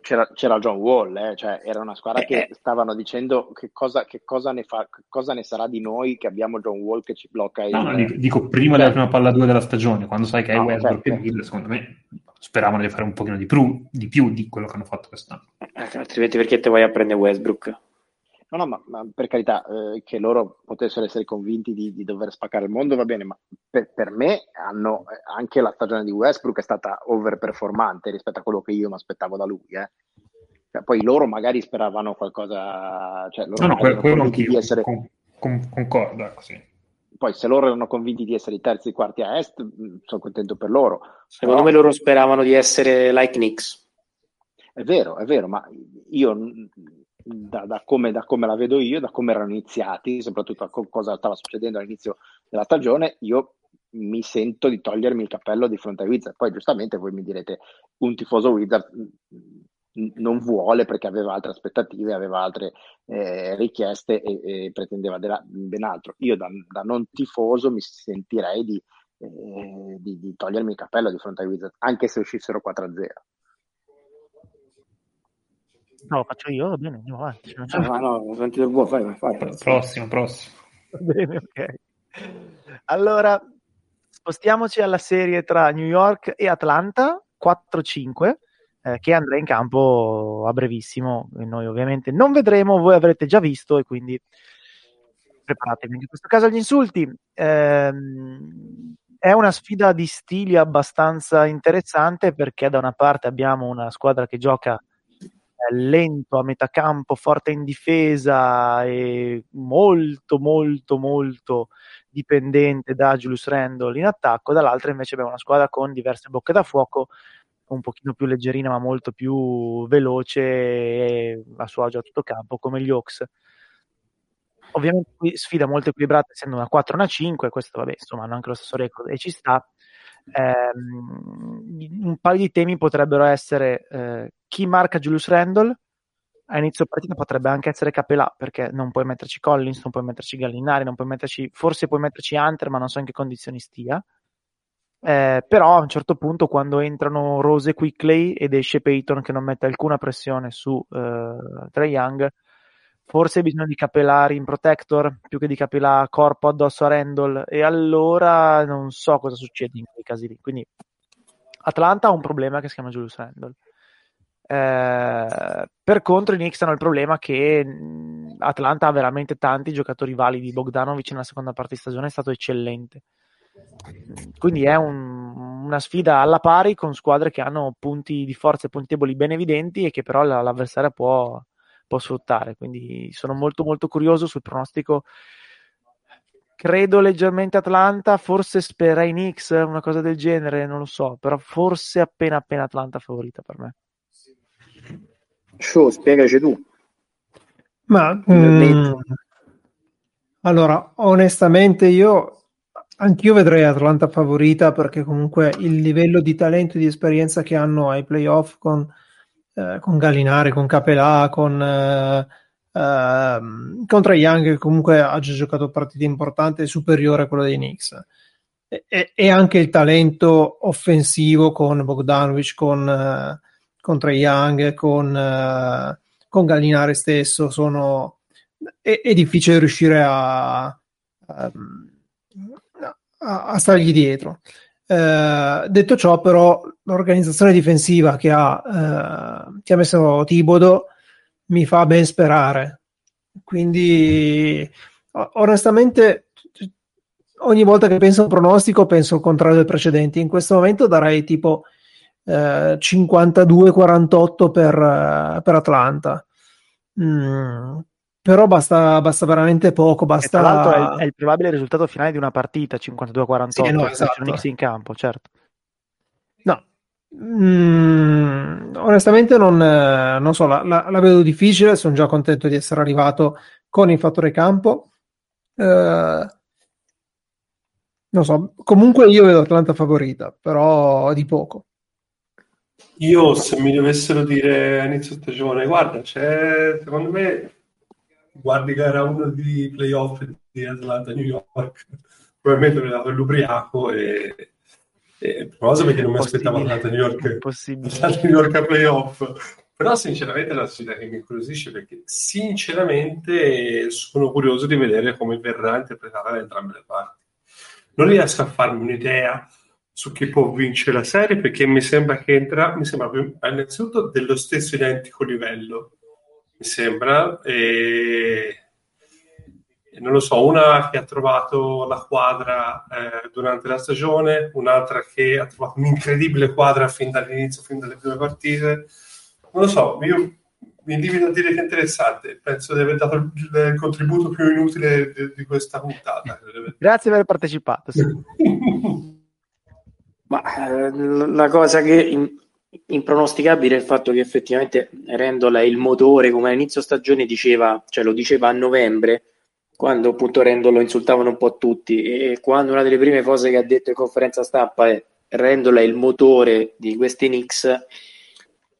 C'era, c'era, John Wall, eh? cioè, era una squadra eh, che eh. stavano dicendo che cosa, che, cosa fa, che cosa, ne sarà di noi che abbiamo John Wall che ci blocca. No, no, dico, dico, prima cioè, della prima palla 2 della stagione, quando sai che hai no, Westbrook certo. e Bill, secondo me speravano di fare un pochino di più, di più di quello che hanno fatto quest'anno. Eh, altrimenti perché te vai a prendere Westbrook? No, no, ma, ma per carità, eh, che loro potessero essere convinti di, di, dover spaccare il mondo va bene, ma per, per, me hanno, eh, anche la stagione di Westbrook è stata overperformante rispetto a quello che io mi aspettavo da lui. Eh. Cioè, poi loro magari speravano qualcosa... Cioè, loro no, no, quello anch'io, di essere... con, con, concordo, ecco, sì. Poi se loro erano convinti di essere i terzi e quarti a est, mm, sono contento per loro. Secondo Però... me loro speravano di essere like Knicks. È vero, è vero, ma io da, da, come, da, come, la vedo io, da come erano iniziati, soprattutto a cosa stava succedendo all'inizio della stagione, io mi sento di togliermi il cappello di fronte ai Wizard. Poi giustamente voi mi direte un tifoso Wizard non vuole perché aveva altre aspettative, aveva altre eh, richieste e, e pretendeva della, ben altro. Io da, da, non tifoso mi sentirei di, eh, di, di, togliermi il cappello di fronte ai Wizard, anche se uscissero 4-0. No, faccio io, va bene, andiamo avanti. Ah, no, sentito il buono, fai, fai. Prossimo, prossimo. Va bene, ok. Allora, spostiamoci alla serie tra New York e Atlanta, 4-5 eh, che andrà in campo a brevissimo. E noi ovviamente non vedremo, voi avrete già visto e quindi preparatevi. In questo caso agli insulti. Ehm, è una sfida di stili abbastanza interessante perché da una parte abbiamo una squadra che gioca eh, lento a metà campo, forte in difesa e molto molto molto dipendente da Julius Randle in attacco, dall'altra invece abbiamo una squadra con diverse bocche da fuoco un pochino più leggerina ma molto più veloce e a suo agio a tutto campo come gli Hawks. Ovviamente qui sfida molto equilibrata essendo una 4 una 5, questo vabbè insomma hanno anche lo stesso record e ci sta. Eh, un paio di temi potrebbero essere eh, chi marca Julius Randle a inizio partita potrebbe anche essere Capelà perché non puoi metterci Collins, non puoi metterci Gallinari, non puoi metterci, forse puoi metterci Hunter ma non so in che condizioni stia. Eh, però a un certo punto quando entrano Rose e Quickley ed esce Peyton che non mette alcuna pressione su eh, Trae Young, forse hai bisogno di capellari in protector più che di capellare corpo addosso a Randall e allora non so cosa succede in quei casi lì. Quindi Atlanta ha un problema che si chiama Julius Randall. Eh, per contro i Knicks hanno il problema che Atlanta ha veramente tanti giocatori validi. Bogdanovic nella seconda parte di stagione è stato eccellente quindi è un, una sfida alla pari con squadre che hanno punti di forza e punti deboli ben evidenti e che però la, l'avversaria può, può sfruttare. Quindi sono molto molto curioso sul pronostico. Credo leggermente Atlanta, forse spererei Knicks, una cosa del genere, non lo so, però forse appena appena Atlanta favorita per me. Show, spiegaci tu. Ma mm, allora, onestamente io Anch'io vedrei Atlanta favorita perché comunque il livello di talento e di esperienza che hanno ai playoff con, eh, con Gallinari, con Capelà, con, eh, eh, con Young che comunque ha già giocato partite importanti superiore a quello dei Knicks. E, e, anche il talento offensivo con Bogdanovic, con, eh, con Trae Young, con, eh, con Gallinari stesso sono, è, è difficile riuscire a, a a, a stargli dietro. Eh, detto ciò, però, l'organizzazione difensiva che ha, eh, che ha messo Tibodo mi fa ben sperare. Quindi, onestamente, ogni volta che penso a un pronostico, penso al contrario del precedente. In questo momento darei tipo eh, 52-48 per, per Atlanta. Mm, però basta, basta veramente poco. Basta... tra l'altro è il, è il, probabile risultato finale di una partita 52-48 sì, no, esatto. in campo, certo. No, mm, onestamente non, non so, la, la, la, vedo difficile. Sono già contento di essere arrivato con il fattore campo. Eh, non so, comunque io vedo Atlanta favorita, però di poco. Io se mi dovessero dire a inizio stagione, guarda, c'è secondo me guardi gara 1 di playoff di Atlanta New York, probabilmente mi dato l'ubriaco e, e cosa perché non mi aspettavo Atlanta New York. Atlanta New York a playoff. Però sinceramente è una sfida che mi incuriosisce perché sinceramente sono curioso di vedere come verrà interpretata da entrambe le parti. Non riesco a farmi un'idea su chi può vincere la serie perché mi sembra che entra, mi sembra innanzitutto dello stesso identico livello mi sembra. E, e non lo so, una che ha trovato la quadra eh, durante la stagione, un'altra che ha trovato un'incredibile quadra fin dall'inizio, fin dalle prime partite. Non lo so, io mi invito a dire che è interessante. Penso di aver dato il, il contributo più inutile di, di, questa puntata. Grazie per aver partecipato. Sì. Ma eh, la cosa che in, impronosticabile il fatto che effettivamente Rendola il motore, come all'inizio stagione diceva, cioè lo diceva a novembre, quando appunto Rendola insultavano un po' tutti e quando una delle prime cose che ha detto in conferenza stampa è Rendola è il motore di questi Knicks,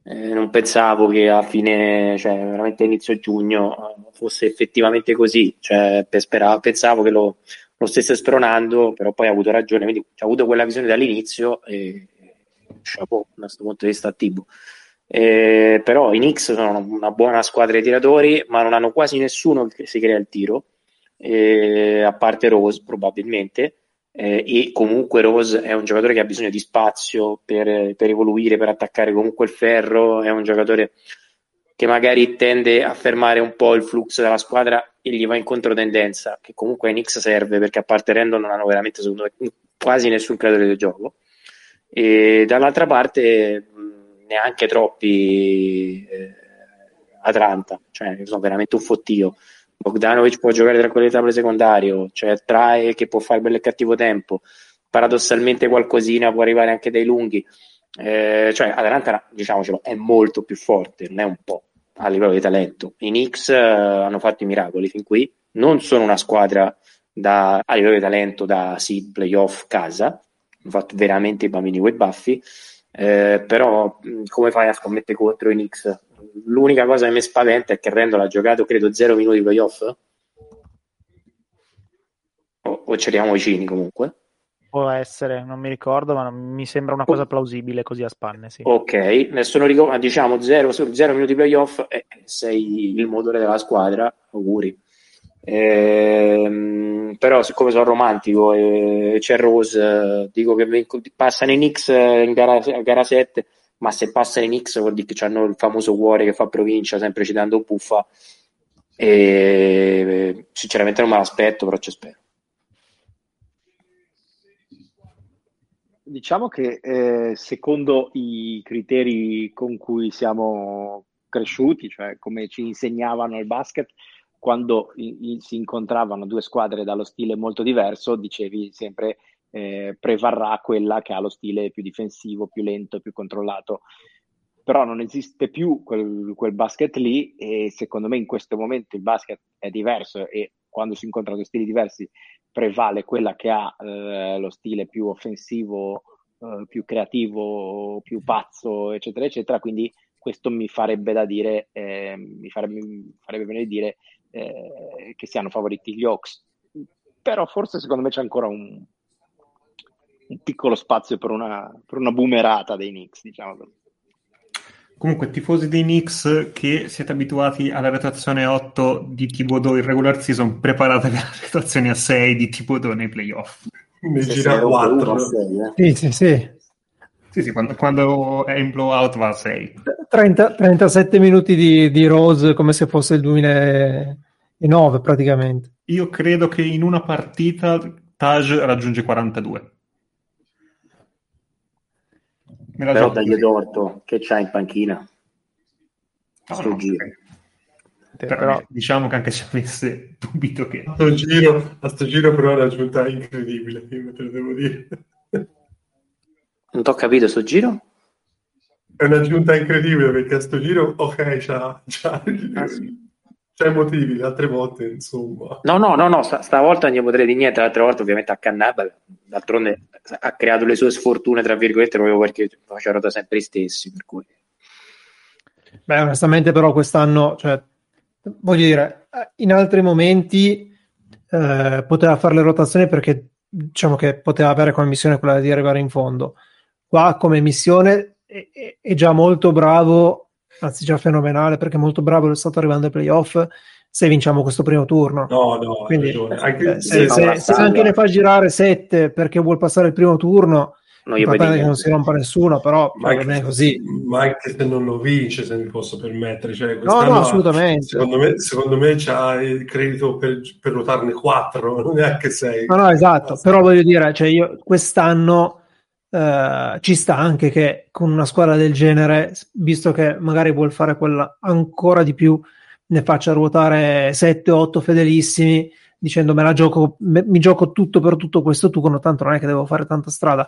eh, non pensavo che a fine, cioè veramente inizio giugno fosse effettivamente così, cioè, speravo, pensavo che lo, lo stesse spronando, però poi ha avuto ragione, quindi ha avuto quella visione dall'inizio e chapeau da questo punto di vista attivo. Eh, però i Knicks sono una buona squadra di tiratori, ma non hanno quasi nessuno che si crea il tiro, eh, a parte Rose probabilmente, eh, e comunque Rose è un giocatore che ha bisogno di spazio per, per, evoluire, per attaccare comunque il ferro, è un giocatore che magari tende a fermare un po' il flusso della squadra e gli va in controtendenza, che comunque ai Knicks serve perché a parte Randall non hanno veramente secondo me quasi nessun creatore del gioco e dall'altra parte neanche troppi eh, Atlanta, cioè sono veramente un fottio. Bogdanovic può giocare tranquillità per secondario, cioè Trae che può fare bello e cattivo tempo, paradossalmente qualcosina può arrivare anche dai lunghi. Eh, cioè Atlanta, diciamocelo, è molto più forte, non è un po' a livello di talento. I Knicks eh, hanno fatto i miracoli fin qui, non sono una squadra da, a livello di talento da seed playoff casa, fatto veramente i bambini quei baffi, eh, però come fai a scommettere contro i Knicks? L'unica cosa che mi spaventa è che Randall ha giocato credo 0 minuti di playoff o, o c'eriamo vicini comunque può essere, non mi ricordo, ma mi sembra una cosa plausibile così a spanne. Sì. Ok, nessuno ricorda, diciamo 0 minuti di playoff, eh, sei il motore della squadra, auguri. Ehm, però siccome sono romantico e c'è Rose, dico che passano i Knicks in gara, gara 7, ma se passano i Knicks vuol dire che hanno il famoso cuore che fa provincia, sempre citando Puffa. E sinceramente non me l'aspetto, però ci spero. Diciamo che eh, secondo i criteri con cui siamo cresciuti, cioè come ci insegnavano il basket, quando i, i, si incontravano due squadre dallo stile molto diverso, dicevi sempre eh, prevarrà quella che ha lo stile più difensivo, più lento, più controllato. Però non esiste più quel, quel basket lì e secondo me in questo momento il basket è diverso e quando si incontrano due stili diversi prevale quella che ha eh, lo stile più offensivo, eh, più creativo, più pazzo, eccetera, eccetera. Quindi questo mi farebbe da dire, eh, mi, farebbe, mi farebbe a dire eh, che siano favoriti gli Hawks. Però forse secondo me c'è ancora un, un piccolo spazio per una, per una boomerata dei Knicks, diciamo così. Comunque, tifosi dei Knicks che siete abituati alla rotazione 8 di Thibodeau in regular season, preparate per la rotazione a 6 di Thibodeau nei playoff. Ne gira 4. 6, eh. Sì, sì, sì. Sì, sì, quando, quando, è in blowout va a 6. 30, 37 minuti di, di, Rose come se fosse il 2009 praticamente. Io credo che in una partita Taj raggiunge 42. Me la Però dagli torto, che c'ha in panchina? No, sto no, giro. Però, però, diciamo che anche se avesse dubito che... A sto giro, a sto giro però è una giunta incredibile, io te lo devo dire. Non ho capito sto giro? È un'aggiunta incredibile perché a sto giro, ok, c'ha, c'ha, ah, sì. c'ha motivi, le altre volte, insomma. No, no, no, no st- stavolta non gli potrei dire niente, l'altra volta ovviamente a Cannabal, d'altronde ha creato le sue sfortune, tra virgolette, proprio perché faceva rota sempre gli stessi, per cui... Beh, onestamente però quest'anno, cioè, voglio dire, in altri momenti eh, poteva fare le rotazioni perché diciamo che poteva avere come missione quella di arrivare in fondo qua come missione è, è, già molto bravo, anzi già fenomenale perché è molto bravo è stato arrivando ai playoff se vinciamo questo primo turno. No, no, quindi anche, se, se, se, anche ne fa girare sette perché vuol passare il primo turno, non gli che non si rompa nessuno, però ma anche, è così. Ma anche se non lo vince, se mi posso permettere. Cioè, no, no, assolutamente. Secondo me, secondo me c'ha il credito per, per ruotarne quattro, neanche sei. No, no, esatto. Però voglio dire, cioè io quest'anno Uh, ci sta anche che con una squadra del genere, visto che magari vuol fare quella ancora di più, ne faccia ruotare 7-8 fedelissimi, dicendo me la gioco, me, mi gioco tutto per tutto questo turno, tanto non è che devo fare tanta strada.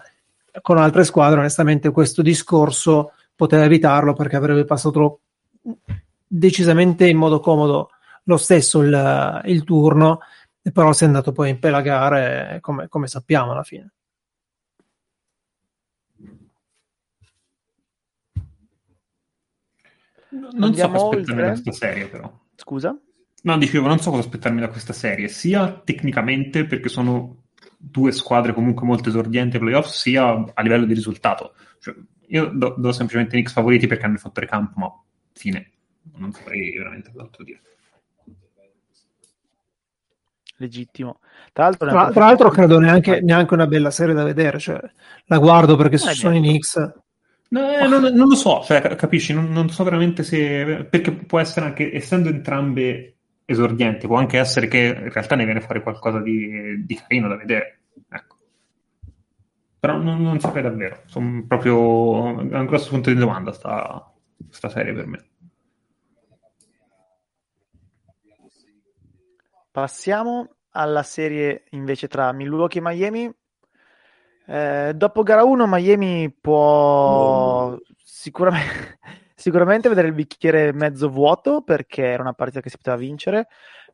Con altre squadre, onestamente, questo discorso poteva evitarlo perché avrebbe passato decisamente in modo comodo lo stesso il, il turno, però si è andato poi a impelagare come, come sappiamo alla fine. Non Andiamo so cosa aspettarmi da questa serie, però. Scusa? No, dicevo, non so cosa aspettarmi da questa serie, sia tecnicamente perché sono due squadre comunque molto esordienti ai playoff, sia a livello di risultato. Cioè, io do, do semplicemente Knicks favoriti perché hanno il fattore campo, ma fine. Non saprei veramente altro dire. Legittimo. Tra l'altro, tra, tra l'altro credo neanche, neanche, una bella serie da vedere. Cioè, la guardo perché eh, sono i Knicks. No, eh, non, non, lo so, cioè, capisci? Non, non, so veramente se. Perché può essere anche, essendo entrambe esordienti, può anche essere che in realtà ne viene fuori qualcosa di, di carino da vedere. Ecco. Però non, non saprei davvero. Sono proprio. È un grosso punto di domanda sta, sta serie per me. Passiamo alla serie invece tra Milwaukee e Miami. Eh, dopo gara 1 Miami può oh. sicuramente, sicuramente, vedere il bicchiere mezzo vuoto perché era una partita che si poteva vincere,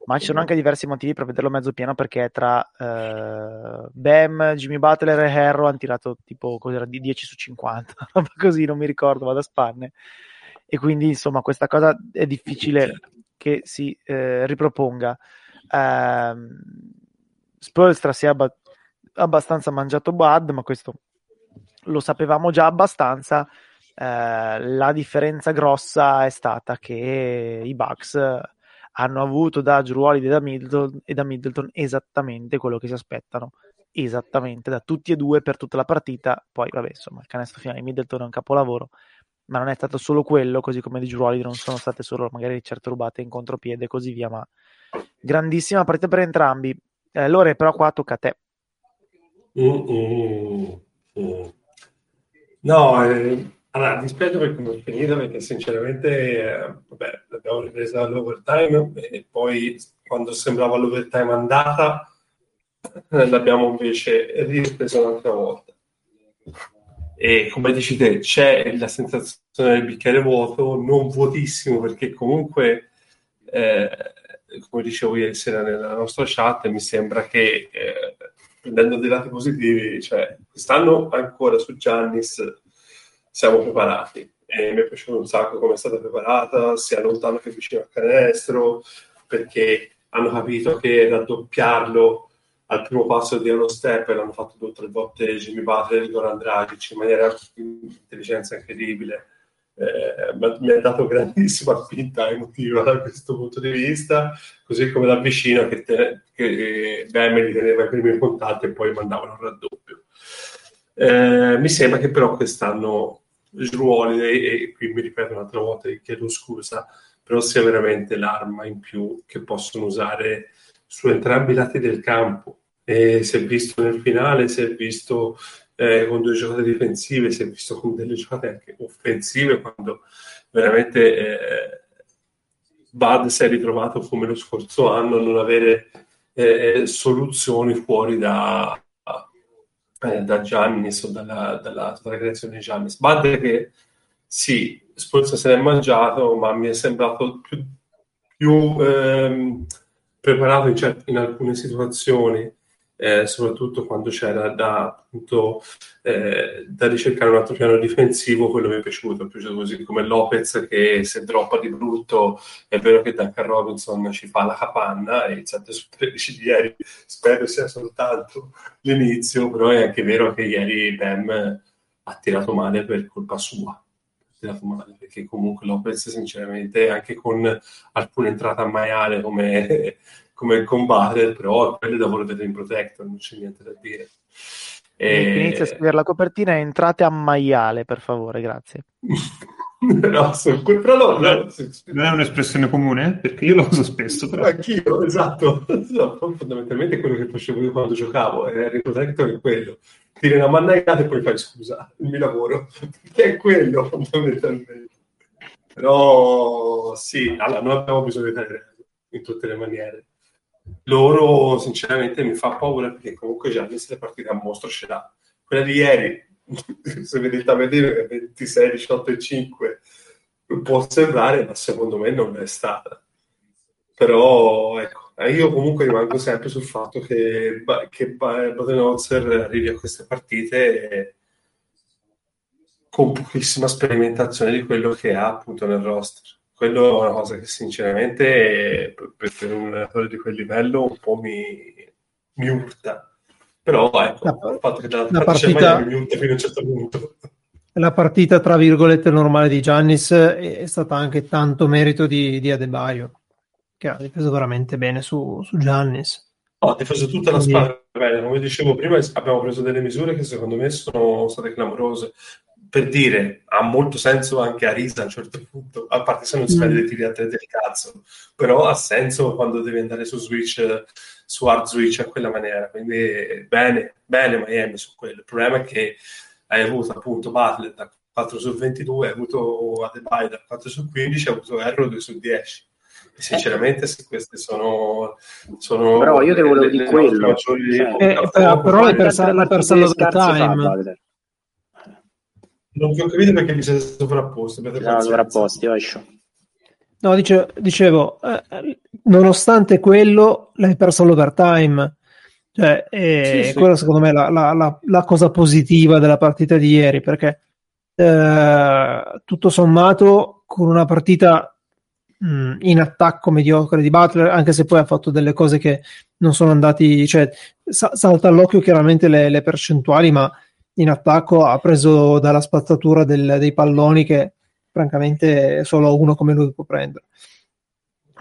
ma ci sono anche diversi motivi per vederlo mezzo pieno perché tra eh, Bam, Jimmy Butler e Harrow hanno tirato tipo cos'era, di 10 su 50, così non mi ricordo, vado a spanne. E quindi insomma questa cosa è difficile che si eh, riproponga eh, Spolstra si è abba- abbastanza mangiato Bud, ma questo lo sapevamo già abbastanza. Eh, la differenza grossa è stata che i Bucks hanno avuto da Drew Holiday e da, Middleton, e da Middleton esattamente quello che si aspettano esattamente da tutti e due per tutta la partita. Poi, vabbè, insomma, il canestro finale di Middleton è un capolavoro, ma non è stato solo quello, così come di Holiday non sono state solo magari certe rubate in contropiede e così via, ma grandissima partita per entrambi. Eh, Lore, però qua tocca a te. Mm-mm. Mm. No, eh, allora, dispiace per come è finita perché sinceramente eh, vabbè, l'abbiamo ripresa all'overtime e poi quando sembrava l'overtime andata l'abbiamo invece ripresa un'altra volta. E come dici te, c'è la sensazione del bicchiere vuoto, non vuotissimo perché comunque eh, come dicevo ieri sera nella nostra chat, mi sembra che eh, prendendo dei lati positivi, cioè quest'anno ancora su Giannis siamo preparati. E mi è piaciuto un sacco come è stata preparata, sia lontano che vicino al canestro, perché hanno capito che raddoppiarlo al primo passo di uno step l'hanno fatto due o tre volte Jimmy Butler e Goran Dragic in maniera di intelligenza incredibile eh, mi ha dato grandissima spinta emotiva da questo punto di vista, così come da vicino che, te, che Bam li teneva i primi contatti e poi mandavano il raddoppio. Eh, mi sembra che però quest'anno Drew Holiday, e qui mi ripeto un'altra volta e chiedo scusa, però sia veramente l'arma in più che possono usare su entrambi i lati del campo. E si è visto nel finale, si è visto eh, con due giocate difensive, si è visto con delle giocate anche offensive quando veramente eh, Bud si è ritrovato come lo scorso anno a non avere eh, soluzioni fuori da, eh, da Giannis o dalla, dalla, dalla creazione di Giannis. Bud che sì, Spolza se l'è mangiato, ma mi è sembrato più, più ehm, preparato in, cert- in alcune situazioni eh, soprattutto quando c'era da, appunto, eh, da, ricercare un altro piano difensivo, quello mi è piaciuto, è piaciuto così come Lopez che se droppa di brutto, è vero che Duncan Robinson ci fa la capanna e il 7 su 13 di ieri spero sia soltanto l'inizio, però è anche vero che ieri Bam ha tirato male per colpa sua. Male perché comunque Lopez sinceramente anche con alcune entrate a maiale come come combattere, però quello è il lavoro Ring Protector, non c'è niente da dire. E... Inizia a scrivere la copertina e entrate a maiale, per favore, grazie. no, so, però no, no, non è un'espressione comune? Perché io lo uso spesso. Però. Anch'io, esatto. No, fondamentalmente è quello che facevo io quando giocavo, e il Protector è quello. Tiri una mannagata e poi fai scusa, il mio lavoro. Che è quello, fondamentalmente. Però sì, allora, non abbiamo bisogno di tenere in tutte le maniere loro sinceramente mi fa paura perché comunque Giannis le partite a mostro ce l'ha. Quella di ieri se vedi il tabellino 26, 18 e 5 può sembrare, ma secondo me non è stata. Però ecco, io comunque rimango sempre sul fatto che, che Badenholzer arrivi a queste partite con pochissima sperimentazione di quello che ha appunto nel roster. Quello è una cosa che sinceramente per, per un allenatore di quel livello un po' mi, mi urta. Però ecco, la, il fatto che la, la partita mi urta fino a un certo punto. La partita, tra virgolette, normale di Giannis è stata anche tanto merito di, di Adebaio, che ha difeso veramente bene su, su Giannis. No, ha difeso tutta la squadra bene. Come dicevo prima, abbiamo preso delle misure che secondo me sono state clamorose per dire, ha molto senso anche a risa a un certo punto, a parte se non si vede mm. dei tiri a te del cazzo, però ha senso quando devi andare su Switch, su hard Switch a quella maniera, quindi bene, bene Miami su quello. Il problema è che hai avuto appunto Butler da 4 su 22, hai avuto Adebayo da 4 su 15, hai avuto Erro 2 su 10. E sinceramente, se queste sono, sono però io te volevo dire quello, maggiori, cioè, eh, però l'hai persa, l'hai persa time. Non vi ho capito perché vi siete sovrapposti. No, sovrapposti, No, dice, dicevo, eh, nonostante quello, l'hai perso l'overtime. Cioè, eh, sì, quella secondo me è la, la, la, la, cosa positiva della partita di ieri, perché eh, tutto sommato, con una partita mh, mm, in attacco mediocre di Butler, anche se poi ha fatto delle cose che non sono andati, cioè, sa- salta all'occhio chiaramente le, le percentuali, ma in attacco ha preso dalla spazzatura del, dei palloni che francamente solo uno come lui può prendere.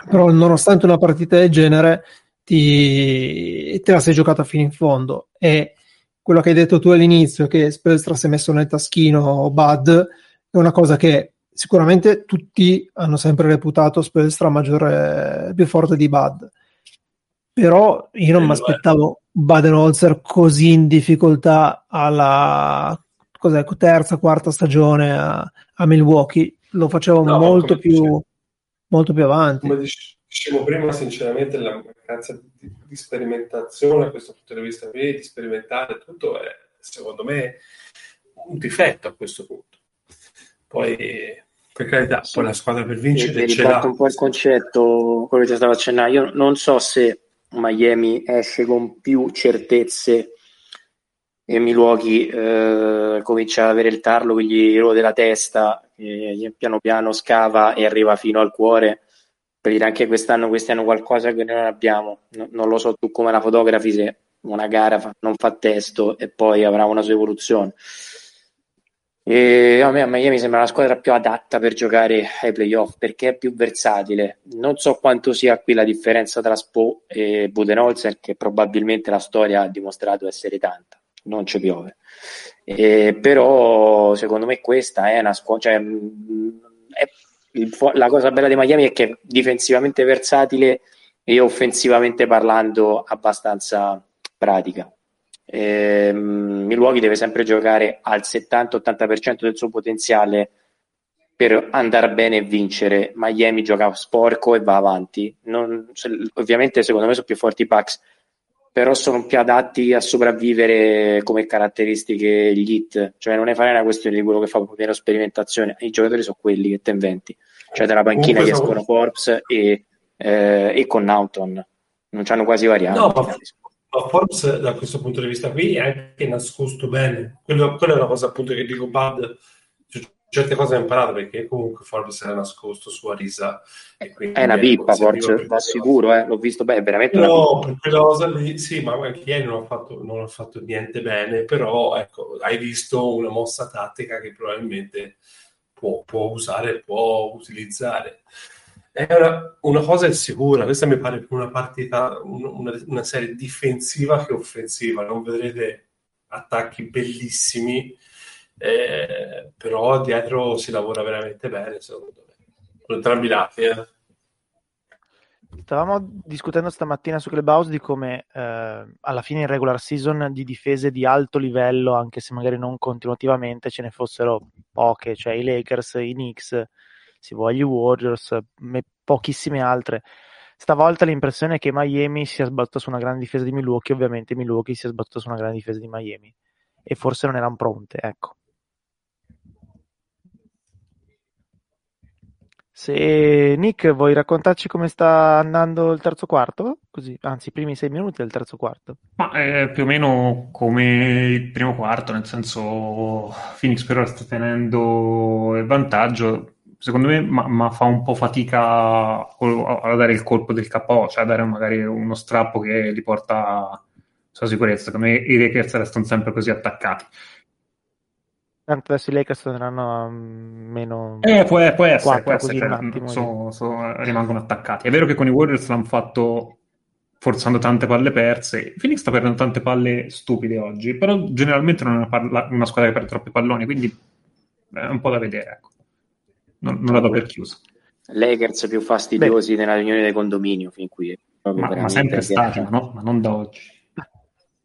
Però nonostante una partita del genere ti, te la sei giocata fino in fondo. E quello che hai detto tu all'inizio che Spelstra si è messo nel taschino Bud è una cosa che sicuramente tutti hanno sempre reputato Spelstra maggiore, più forte di Bud però io non mi aspettavo Baden-Holzer così in difficoltà alla cos'è, terza, quarta stagione a, a Milwaukee, lo facevo no, molto, più, molto più avanti. Come dicevo prima, sinceramente la mancanza di, di, sperimentazione a questo punto di vista qui, di sperimentare tutto, è secondo me un difetto a questo punto. Poi per carità, poi la squadra per vincere e, ce l'ha. un po' il concetto, quello che ti stavo accennando. Io non so se Miami esce con più certezze e Milwaukee eh, comincia ad avere il tarlo che gli rode la testa, e piano piano scava e arriva fino al cuore. Per dire anche quest'anno questi hanno qualcosa che noi non abbiamo. No, non lo so tu come la fotografi se una gara fa, non fa testo e poi avrà una sua evoluzione. E a me a Miami sembra la squadra più adatta per giocare ai playoff perché è più versatile. Non so quanto sia qui la differenza tra Spo e Budenholzer, che probabilmente la storia ha dimostrato essere tanta, non ci piove. E, però secondo me questa è una squadra. Cioè, la cosa bella di Miami è che è difensivamente versatile e offensivamente parlando abbastanza pratica. Eh, Milwaukee deve sempre giocare al 70-80% del suo potenziale per andare bene e vincere. Miami gioca sporco e va avanti. Non, ovviamente, secondo me, sono più forti i Bucks, però sono più adatti a sopravvivere come caratteristiche gli hit. Cioè, non è fare una questione di quello che fa meno sperimentazione. I giocatori sono quelli che te inventi. Cioè, dalla panchina che escono Forbes e, eh, e con Naughton. Non hanno quasi varianti. No, ma Forbes da questo punto di vista qui è anche nascosto bene. Quello, quella è una cosa appunto che dico Bad, certe cose ho imparato perché comunque Forbes era nascosto su Arisa. È una pippa, forse, va sicuro, eh? l'ho visto bene, veramente No, per quella cosa lì, sì, ma anche ieri non ho, fatto, non fatto niente bene, però ecco, hai visto una mossa tattica che probabilmente può, può usare, può utilizzare. Era una cosa è sicura, questa mi pare più una partita, una, una serie difensiva che offensiva, non vedrete attacchi bellissimi, eh, però dietro si lavora veramente bene, secondo me. Con entrambi i lati. Eh. Stavamo discutendo stamattina su Clubhouse di come eh, alla fine in regular season di difese di alto livello, anche se magari non continuativamente, ce ne fossero poche, cioè i Lakers, i Knicks, si vuole gli Warriors, pochissime altre. Stavolta l'impressione è che Miami sia sbattuta su una grande difesa di Milwaukee, ovviamente Milwaukee sia sbattuta su una grande difesa di Miami. e forse non erano pronte, ecco. Se Nick vuoi raccontarci come sta andando il terzo quarto? Così, anzi, i primi sei minuti del terzo quarto. Ma è più o meno come il primo quarto, nel senso Phoenix per ora sta tenendo il vantaggio. Secondo me, ma, ma fa un po' fatica a, dare il colpo del KO, cioè a dare magari uno strappo che li porta sulla sicurezza. Secondo me i Lakers restano sempre così attaccati. Tanto adesso i Lakers andranno a meno. Eh, può, può essere, 4, può essere cioè, attimo, so, so, rimangono attaccati. È vero che con i Warriors l'hanno fatto forzando tante palle perse. Phoenix sta perdendo tante palle stupide oggi, però generalmente non è una, parla, una squadra che perde troppi palloni, quindi è un po' da vedere. Ecco. Non, non la do per chiusa. Lakers più fastidiosi Beh. nella riunione del condominio fin qui. Ma, ma sempre stati, ma, no? ma non da oggi.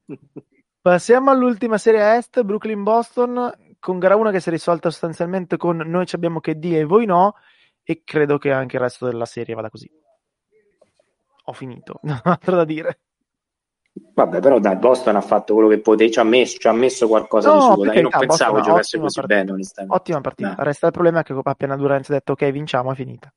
Passiamo all'ultima serie est, Brooklyn-Boston con gara 1 che si è risolta sostanzialmente con noi ci abbiamo che dire e voi no, e credo che anche il resto della serie vada così. Ho finito, non ho altro da dire. Vabbè, però dai, Boston ha fatto quello che poteva, ci ha messo, ci ha messo qualcosa no, di suo. Dai, io non pensavo Boston giocasse così partita. bene, onestamente. Ottima partita. No. Resta il problema che appena Durant ha detto ok, vinciamo, è finita.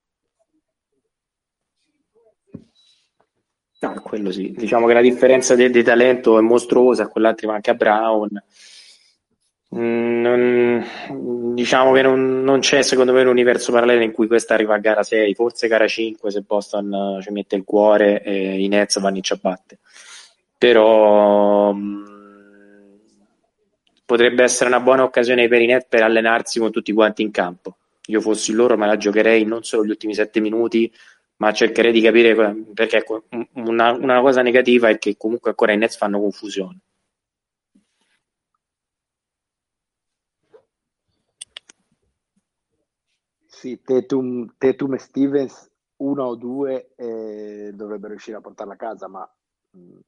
No, quello sì. Diciamo che la differenza di, di talento è mostruosa, quell'altro manca a Brown. Mm, non, diciamo che non, non, c'è secondo me un universo parallelo in cui questa arriva a gara 6, forse gara 5 se Boston ci mette il cuore e i Nets vanno in ciabatte. Però mm, potrebbe essere una buona occasione per i Nets per allenarsi con tutti quanti in campo. Io fossi loro me la giocherei non solo gli ultimi 7 minuti, ma cercherei di capire perché una, una cosa negativa è che comunque ancora i Nets fanno confusione Sì, Tetum, Tetum e Stevens, uno o due eh, dovrebbero riuscire a portarla a casa, ma mm,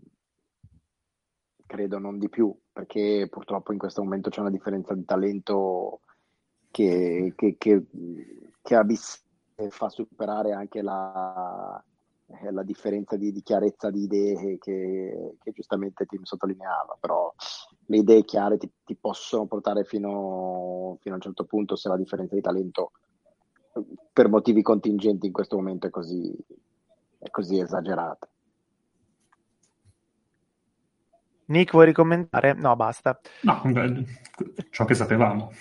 credo non di più, perché purtroppo in questo momento c'è una differenza di talento che, che, che, che a bis fa superare anche la, eh, la differenza di, di, chiarezza di idee che, che, giustamente Tim sottolineava, però le idee chiare ti, ti possono portare fino, fino, a un certo punto se la differenza di talento per motivi contingenti in questo momento è così, è così esagerata. Nick, vuoi ricommentare? No, basta. No, ciò che sapevamo.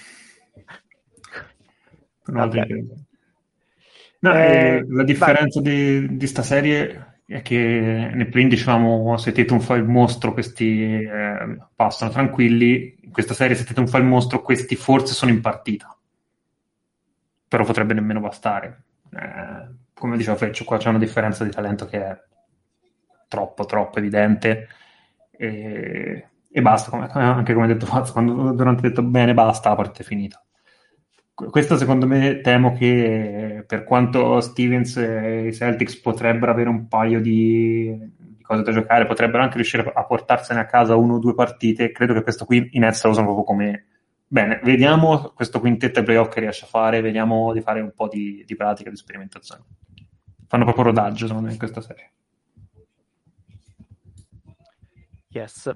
No, eh, la differenza di, di sta serie è che nel play dicevamo se Tatum fa il mostro questi eh, passano tranquilli in questa serie se Tatum fa il mostro questi forse sono in partita però potrebbe nemmeno bastare. Eh, come diceva Freccio, qua c'è una differenza di talento che è troppo, troppo evidente e, e basta, come, anche come ha detto Fazio, quando Durante ha detto bene, basta, la partita è finita. Questo secondo me temo che per quanto Stevens e i Celtics potrebbero avere un paio di, di cose da giocare, potrebbero anche riuscire a portarsene a casa uno o due partite, credo che questo qui in Nets lo usano proprio come Bene, vediamo questo quintetto ai playoff che riesce a fare, vediamo di fare un po' di, di pratica, di sperimentazione. Fanno proprio rodaggio, secondo me, in questa serie. Yes.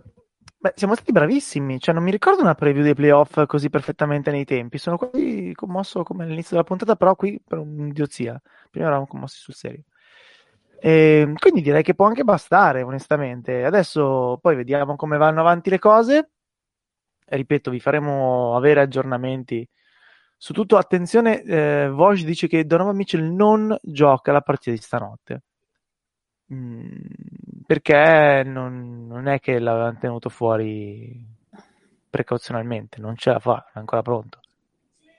Beh, siamo stati bravissimi, cioè non mi ricordo una preview dei playoff così perfettamente nei tempi, sono quasi commosso come all'inizio della puntata, però qui per un'idiozia, prima eravamo commossi sul serio. E quindi direi che può anche bastare, onestamente. Adesso poi vediamo come vanno avanti le cose ripeto, vi faremo avere aggiornamenti su tutto. Attenzione, eh, Vosh dice che Donovan Mitchell non gioca la partita di stanotte. Mm, perché non, non, è che l'avevano tenuto fuori precauzionalmente, non ce la fa, è ancora pronto.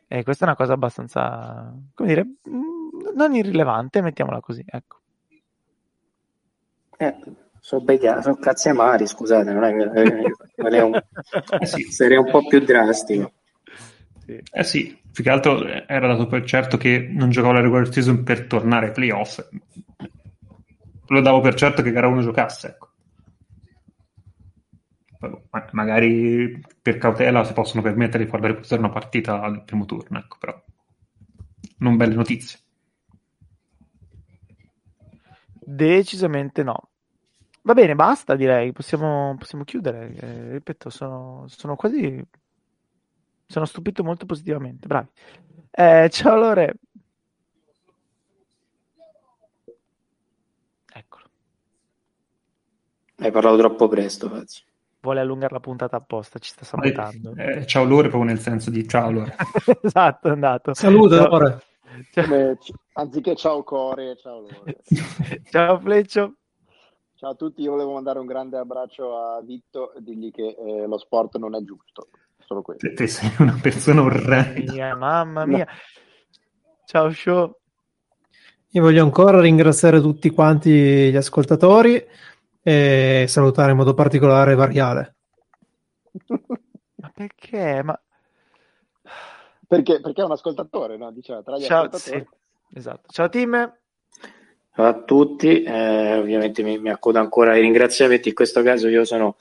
E questa è una cosa abbastanza, come dire, mm, non irrilevante, mettiamola così, ecco. Eh, sono becchiato, sono cazzi amari, scusate, non è, eh, è un, eh sì. sarei un po' più drastico. Eh sì, più che altro era dato per certo che non giocavo la regular season per tornare ai playoff. Lo davo per certo che gara 1 giocasse, ecco. magari per cautela si possono permettere di far riposare una partita al primo turno, ecco, però non belle notizie. Decisamente no. Va bene, basta direi, possiamo, possiamo chiudere. Eh, ripeto, sono, sono, quasi... Sono stupito molto positivamente, bravi. Eh, ciao Lore. Hai parlato troppo presto, Fazio. Vuole allungare la puntata apposta, ci sta sabotando. Eh, eh, ciao Lore, proprio nel senso di ciao Lore. esatto, è andato. Saluto Lore. Ciao. Anziché ciao Core, ciao Lore. ciao Fleccio. Ciao a tutti, io volevo mandare un grande abbraccio a Vitto e dirgli che eh, lo sport non è giusto. Solo questo. Te, te sei una persona orrenda. Mia, mamma mia. Ciao Show. Io voglio ancora ringraziare tutti quanti gli ascoltatori e salutare in modo particolare Variale. Ma perché? Ma... Perché, perché è un ascoltatore, no? Diceva, tra gli Ciao, ascoltatori. Sì. Esatto. Ciao team. Ciao a tutti, eh, ovviamente mi, mi, accodo ancora ai ringraziamenti, in questo caso io sono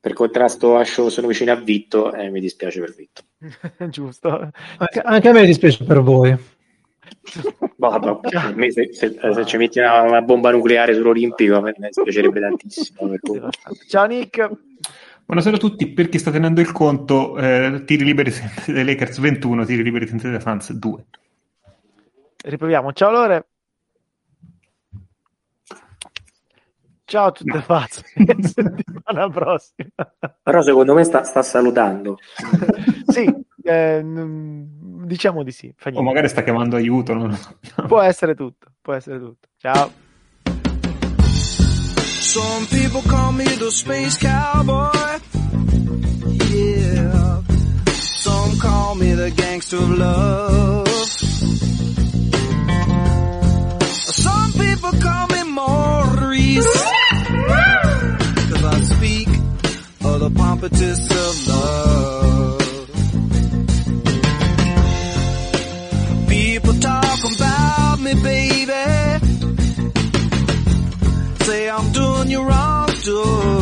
per contrasto a show, sono vicino a Vitto e mi dispiace per Vitto. Giusto. Anche, anche, a me dispiace per voi. Vado, se, se, se, ci metti una, una, bomba nucleare sull'Olimpico a me dispiacerebbe tantissimo. Ciao Nick. Buonasera a tutti, per chi sta tenendo il conto, eh, tiri liberi dei Lakers 21, tiri liberi dei Fans 2. Riproviamo, ciao Lore. Ciao a tutte no. pazze, settimana prossima. Però secondo me sta, sta salutando. sì, eh, diciamo di sì. o magari sta chiamando aiuto. Non... può essere tutto, può essere tutto. Ciao. Some people call me the space cowboy. Yeah. Some call me the gangster of love. Some people call me Maurice. the pompatus of love. your arms door.